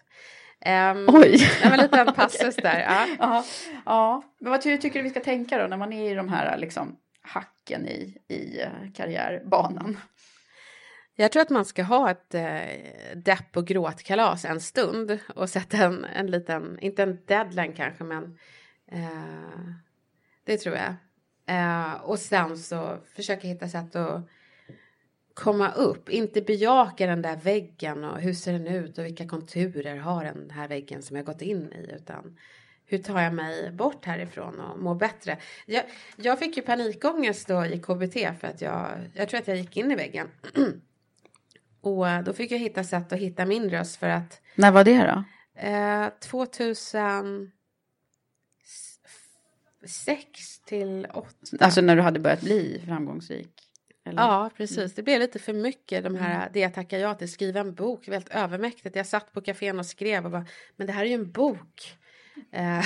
Um, Oj. Det var en [LAUGHS] passus där. Ja. Ja, ja. Men vad ty- tycker du vi ska tänka då när man är i de här liksom hacken i, i eh, karriärbanan? Jag tror att man ska ha ett eh, depp och gråtkalas en stund och sätta en, en liten, inte en deadline kanske, men eh, det tror jag. Eh, och sen så försöka hitta sätt att komma upp, inte bejaka den där väggen och hur ser den ut och vilka konturer har den här väggen som jag gått in i, utan hur tar jag mig bort härifrån och mår bättre? Jag, jag fick ju panikångest då i KBT för att jag, jag tror att jag gick in i väggen. [CLEARS THROAT] och eh, då fick jag hitta sätt att hitta min röst för att... När var det då? Eh, 2006 till 8. Alltså när du hade börjat bli framgångsrik? Eller? Ja, precis. Det blev lite för mycket de här, mm. det jag tackade ja till, skriva en bok, helt övermäktigt. Jag satt på kafén och skrev och bara, men det här är ju en bok. Eh,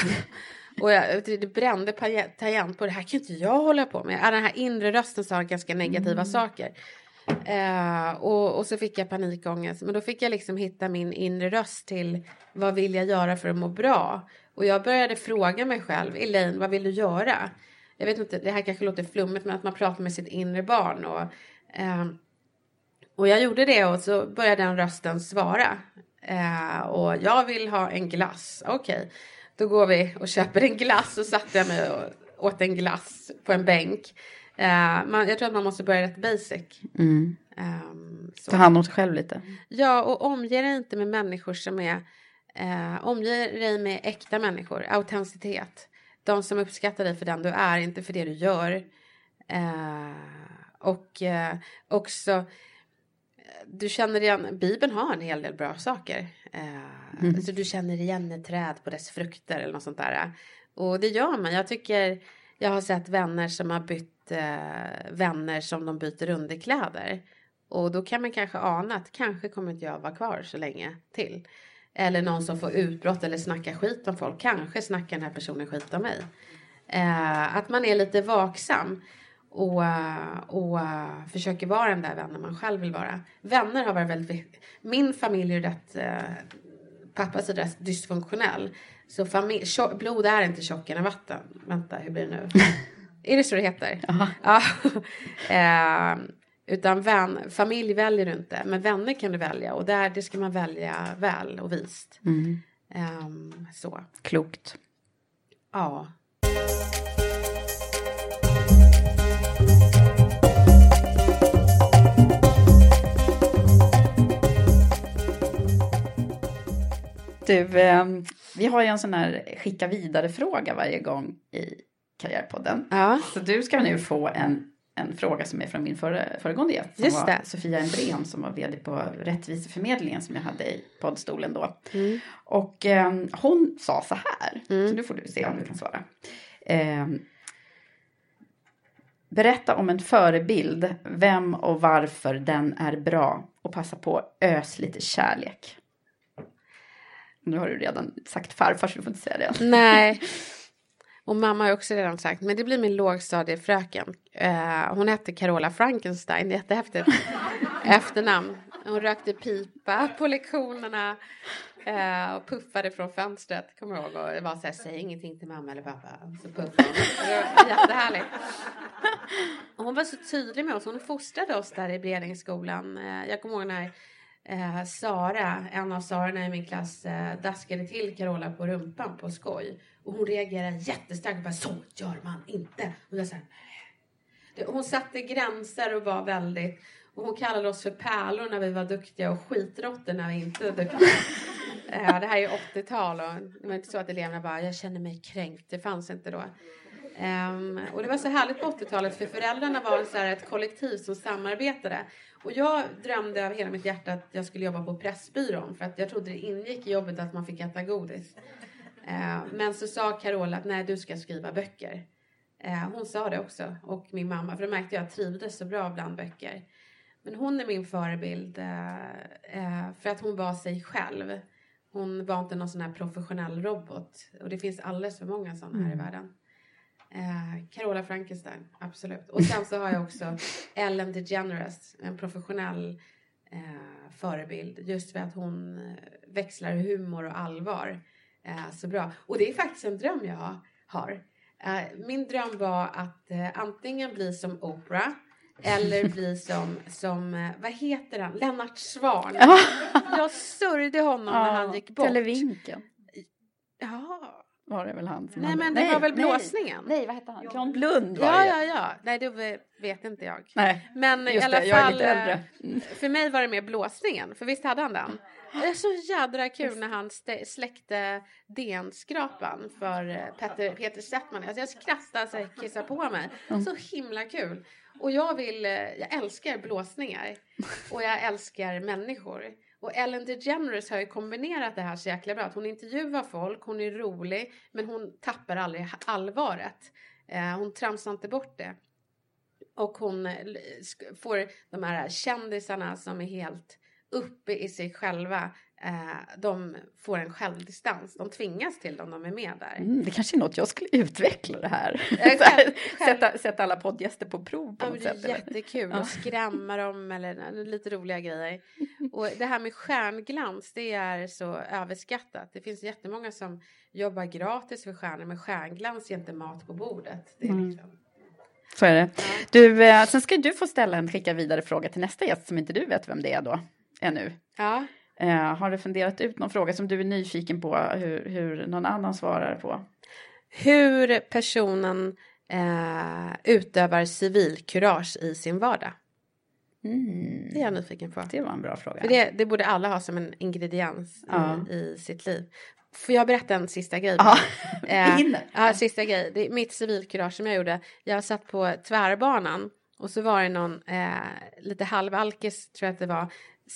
och jag, det brände tangent på det här kan inte jag hålla på med. Den här inre rösten sa ganska negativa mm. saker. Eh, och, och, så fick jag panikångest. Men då fick jag liksom hitta min inre röst till vad vill jag göra för att må bra. Och jag började fråga mig själv, Elaine, vad vill du göra? Jag vet inte, det här kanske låter flummigt, men att man pratar med sitt inre barn. Och, eh, och jag gjorde det och så började den rösten svara. Eh, och jag vill ha en glass. Okej, okay. Då går vi och köper en glass. Och satte jag mig och åt en glass på en bänk. Uh, man, jag tror att man måste börja rätt basic. Mm. Um, Ta hand om sig själv lite. Ja, och omge dig inte med människor som är... Uh, omge dig med äkta människor, autenticitet. De som uppskattar dig för den du är, inte för det du gör. Uh, och också... Du känner igen, Bibeln har en hel del bra saker. Mm. Alltså du känner igen ett träd på dess frukter eller något sånt där. Och det gör man. Jag tycker jag har sett vänner som har bytt eh, vänner som de byter underkläder. Och då kan man kanske ana att kanske kommer inte jag vara kvar så länge till. Eller någon som får utbrott eller snackar skit om folk. Kanske snackar den här personen skit om mig. Eh, att man är lite vaksam. Och, och uh, försöker vara den där vännen man själv vill vara. Vänner har varit väldigt. Min familj är rätt, uh, pappas är rätt dysfunktionell. Så familj, tjock, blod är inte tjockare än vatten. Vänta, hur blir det nu? [LAUGHS] är det så det heter? Ja. [LAUGHS] eh, utan vän, familj väljer du inte, men vänner kan du välja. Och där, det ska man välja väl och vist. Mm. Eh, så. Klokt. Ja. Du, eh, vi har ju en sån här skicka vidare-fråga varje gång i Karriärpodden. Ja. Så du ska nu få en, en fråga som är från min före, föregående gäst. Som Just var det. Sofia Embrén som var vd på Rättviseförmedlingen som jag hade i poddstolen då. Mm. Och eh, hon sa så här, mm. så nu får du se om du kan svara. Eh, Berätta om en förebild, vem och varför den är bra och passa på ös lite kärlek. Nu har du redan sagt farfar så du får inte säga det. Nej. [LAUGHS] Och mamma har också redan sagt, men det blir min lågstadiefröken. Uh, hon hette Carola Frankenstein, jättehäftigt [LAUGHS] efternamn. Hon rökte pipa på lektionerna uh, och puffade från fönstret, kommer jag ihåg. Och det var så här, säg ingenting till mamma eller pappa. Så puffade hon. Det var jättehärligt. [LAUGHS] Och hon var så tydlig med oss, hon fostrade oss där i Bredängsskolan. Uh, jag kommer ihåg när eh, Sara, en av Sarorna i min klass, eh, daskade till Carola på rumpan på skoj. Och hon reagerade jättestarkt och bara så gör man inte. Och jag det, hon satte gränser och var väldigt och hon kallade oss för pärlor när vi var duktiga och skitråttor när vi inte var duktiga. [LAUGHS] eh, det här är 80-tal och det var inte så att eleverna bara jag känner mig kränkt. Det fanns inte då. Um, och det var så härligt på 80-talet för föräldrarna var så här ett kollektiv som samarbetade. Och jag drömde av hela mitt hjärta att jag skulle jobba på Pressbyrån för att jag trodde det ingick i jobbet att man fick äta godis. Uh, men så sa Carola att nej, du ska skriva böcker. Uh, hon sa det också och min mamma för då märkte jag att jag trivdes så bra bland böcker. Men hon är min förebild uh, för att hon var sig själv. Hon var inte någon sån här professionell robot och det finns alldeles för många sådana här mm. i världen. Eh, Carola Frankenstein, absolut. Och sen så har jag också [LAUGHS] Ellen DeGeneres, en professionell eh, förebild. Just för att hon eh, växlar humor och allvar eh, så bra. Och det är faktiskt en dröm jag har. Eh, min dröm var att antingen bli som Oprah eller bli [LAUGHS] som, som vad heter han, Lennart Swahn. Jag sörjde honom när han gick bort. Televinken Ja. Var det väl han som Nej hade- men det var väl blåsningen? Nej, vad hette han? John Blund var Ja, det. ja, ja. Nej, det vet inte jag. Nej, Men i just alla det, jag är fall, lite äldre. eh, för mig var det mer blåsningen, för visst hade han den? Det är så jädra kul när han släckte DN-skrapan för eh, Peter, Peter Settman. Alltså jag skrattade så jag kissade på mig. Så himla kul. Och jag vill, eh, jag älskar blåsningar. Och jag älskar människor. Och Ellen DeGeneres har ju kombinerat det här så jäkla bra. Att hon intervjuar folk, hon är rolig, men hon tappar aldrig allvaret. Eh, hon tramsar inte bort det. Och hon eh, får de här kändisarna som är helt uppe i sig själva. Eh, de får en självdistans. De tvingas till det om de är med där. Mm, det kanske är något jag skulle utveckla det här. Eh, [LAUGHS] själv- sätta, sätta alla poddgäster på prov på Ja, något det är sätt. jättekul att skrämma dem eller lite roliga grejer. Och det här med stjärnglans, det är så överskattat. Det finns jättemånga som jobbar gratis för stjärnor, men stjärnglans ger inte mat på bordet. Det är Mm. liksom... Så är det. Du, eh, sen ska du få ställa en skicka vidare fråga till nästa gäst som inte du vet vem det är då, ännu. Ja. Eh, har du funderat ut någon fråga som du är nyfiken på hur, hur någon annan svarar på? Hur personen eh, utövar civilkurage i sin vardag. Mm, Det är jag nyfiken på. det var en bra fråga. Det, det borde alla ha som en ingrediens Ja. i, i sitt liv. Får jag berätta en sista grej? Ja, [LAUGHS] Eh, ja, sista grej. Det är mitt civilkurage som jag gjorde. Jag satt på tvärbanan och så var det någon eh, lite halvalkis tror jag att det var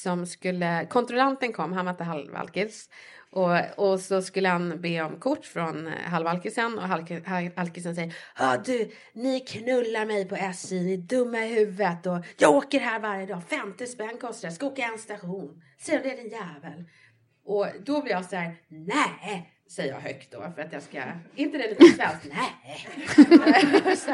som skulle, kontrollanten kom, han var inte halvalkis och, och så skulle han be om kort från eh, halvalkisen och halk- halvalkisen säger Ja du, ni knullar mig på SJ, ni är dumma i huvudet och jag åker här varje dag, 50 spänn kostar det, ska åka en station, ser du det din jävel? Och då blir jag så här, nej, säger jag högt då för att jag ska, inte det lite svenskt, [LAUGHS] nej. [LAUGHS] så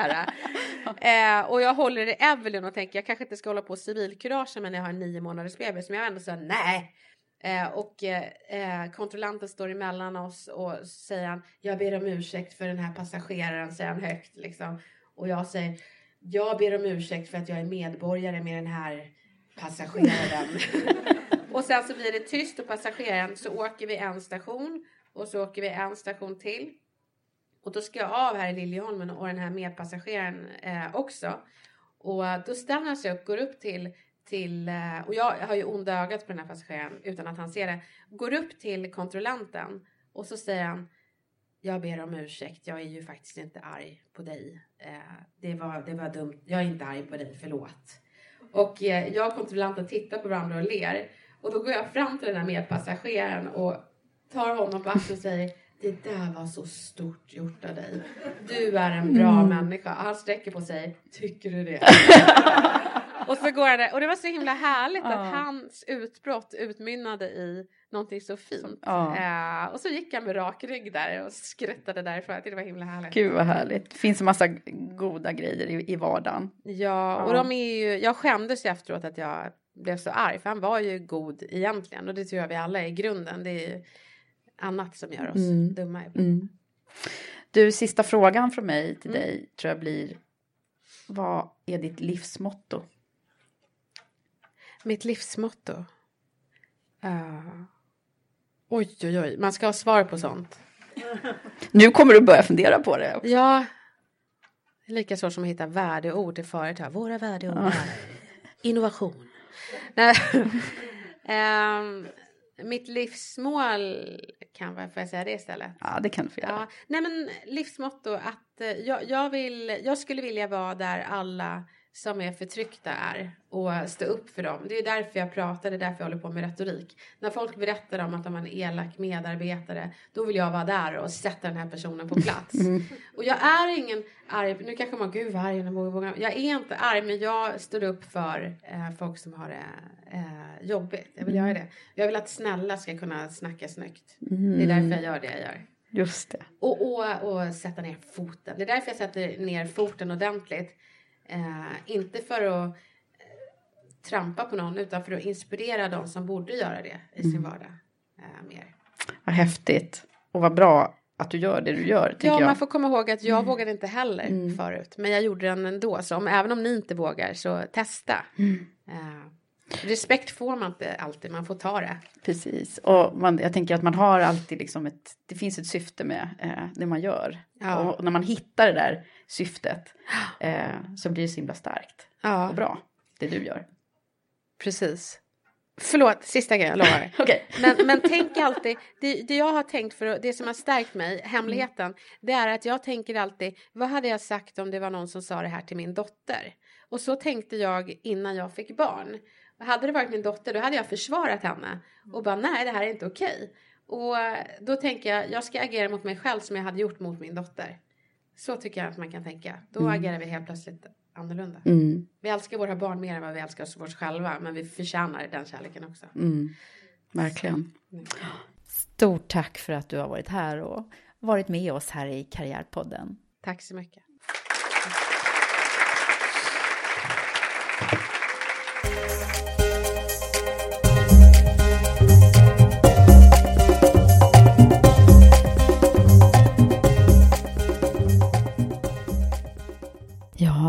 eh, och jag håller i Evelyn och tänker jag kanske inte ska hålla på civilkurage men jag har en nio månaders bebis men jag ändå säger nej. Eh, och eh, kontrollanten står emellan oss och säger han, jag ber om ursäkt för den här passageraren, säger han högt liksom. Och jag säger, jag ber om ursäkt för att jag är medborgare med den här passageraren. [LAUGHS] och sen så blir det tyst och passageraren så åker vi en station och så åker vi en station till. Och då ska jag av här i Liljeholmen och den här medpassageraren eh, också. Och då stannar han sig upp, går upp till, till eh, och jag har ju onda ögat på den här passageraren utan att han ser det. Går upp till kontrollanten och så säger han jag ber om ursäkt, jag är ju faktiskt inte arg på dig. Eh, det, var, det var dumt, jag är inte arg på dig, förlåt. Och eh, jag och kontrollanten tittar på varandra och ler. Och då går jag fram till den här medpassageraren och tar honom på axeln och säger det där var så stort gjort av dig. Du är en bra Mm. människa. Han sträcker på sig. Tycker du det? [LAUGHS] och så går där. Och det var så himla härligt Ja. att hans utbrott utmynnade i någonting så fint. Ja. Eh, och så gick han med rak rygg där och skrattade därifrån. Jag det var himla härligt. Gud vad härligt. Det finns en massa goda grejer i, i vardagen. Ja, och Ja. de är ju, jag skämdes ju efteråt att jag blev så arg för han var ju god egentligen och det tror jag vi alla är i grunden. Det är ju annat som gör oss Mm. dumma ibland. Du, sista frågan från mig till Mm. dig tror jag blir Vad är ditt livsmotto? Mitt livsmotto? Uh, oj, oj, oj, man ska ha svar på sånt. Nu kommer du börja fundera på det. Ja, lika svårt som att hitta värdeord till företag. Våra värdeord Ja. är innovation. [LAUGHS] [LAUGHS] Ehm, mitt livsmål kan vara, får jag säga det istället? Ja, det kan du få göra. Ja, nej men livsmotto att eh, jag, jag, vill, jag skulle vilja vara där alla som är förtryckta är och stå upp för dem. Det är därför jag pratar, det är därför jag håller på med retorik. När folk berättar om att de har en elak medarbetare, då vill jag vara där och sätta den här personen på plats. Mm. [LAUGHS] Och jag är ingen arg, nu kanske man, gud vad arg jag är. Jag är inte arg, men jag står upp för eh, folk som har det eh, jobbigt. Jag vill Mm. göra det. Jag vill att snälla ska kunna snacka snyggt. Mm. Det är därför jag gör det jag gör. Just det. Och, och, och sätta ner foten. Det är därför jag sätter ner foten ordentligt. Eh, inte för att eh, trampa på någon utan för att inspirera de som borde göra det i sin Mm. vardag eh, mer. Vad häftigt. Och vad bra att du gör det du gör. Ja, jag. man får komma ihåg att jag vågade inte heller Mm. förut. Men jag gjorde den ändå. Så om, även om ni inte vågar så testa. Mm. Eh, respekt får man inte alltid, man får ta det. Precis, och man, jag tänker att man har alltid liksom ett, det finns ett syfte med eh, det man gör. Ja. Och när man hittar det där syftet [GASPS] eh, så blir det så himla starkt Ja. och bra, det du gör. Precis. Förlåt, sista grejen, jag lovar. [LAUGHS] Okej. Men, men tänk alltid, det, det jag har tänkt för det som har stärkt mig, hemligheten, det är att jag tänker alltid, vad hade jag sagt om det var någon som sa det här till min dotter? Och så tänkte jag innan jag fick barn. Hade det varit min dotter, då hade jag försvarat henne och bara nej, det här är inte okej. Och eh, då tänker jag, jag ska agera mot mig själv som jag hade gjort mot min dotter. Så tycker jag att man kan tänka. Då agerar vi helt plötsligt annorlunda. Mm, Vi älskar våra barn mer än vad vi älskar oss själva, men vi förtjänar den kärleken också. mm, verkligen. Stort tack för att du har varit här och varit med oss här i Karriärpodden. Tack så mycket.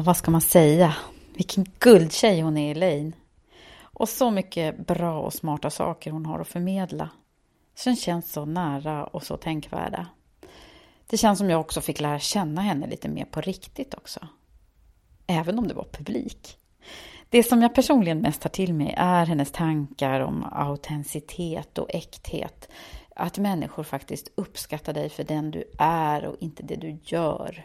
Ja, vad ska man säga? Vilken guldtjej hon är, Elaine. Och så mycket bra och smarta saker hon har att förmedla. Som känns så nära och så tänkvärda. Det känns som jag också fick lära känna henne lite mer på riktigt också. Även om det var publik. Det som jag personligen mest tar till mig är hennes tankar om autenticitet och äkthet. Att människor faktiskt uppskattar dig för den du är och inte det du gör.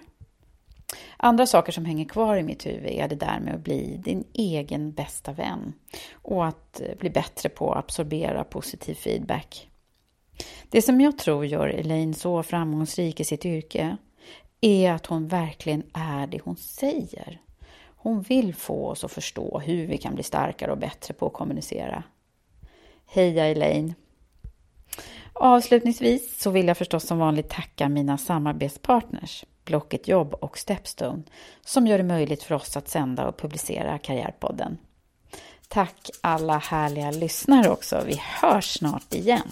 Andra saker som hänger kvar i mitt huvud är det där med att bli din egen bästa vän och att eh, bli bättre på att absorbera positiv feedback. Det som jag tror gör Elaine så framgångsrik i sitt yrke är att hon verkligen är det hon säger. Hon vill få oss att förstå hur vi kan bli starkare och bättre på att kommunicera. Heja Elaine! Avslutningsvis så vill jag förstås som vanligt tacka mina samarbetspartners Blocket Jobb och Stepstone som gör det möjligt för oss att sända och publicera Karriärpodden. Tack alla härliga lyssnare också. Vi hörs snart igen.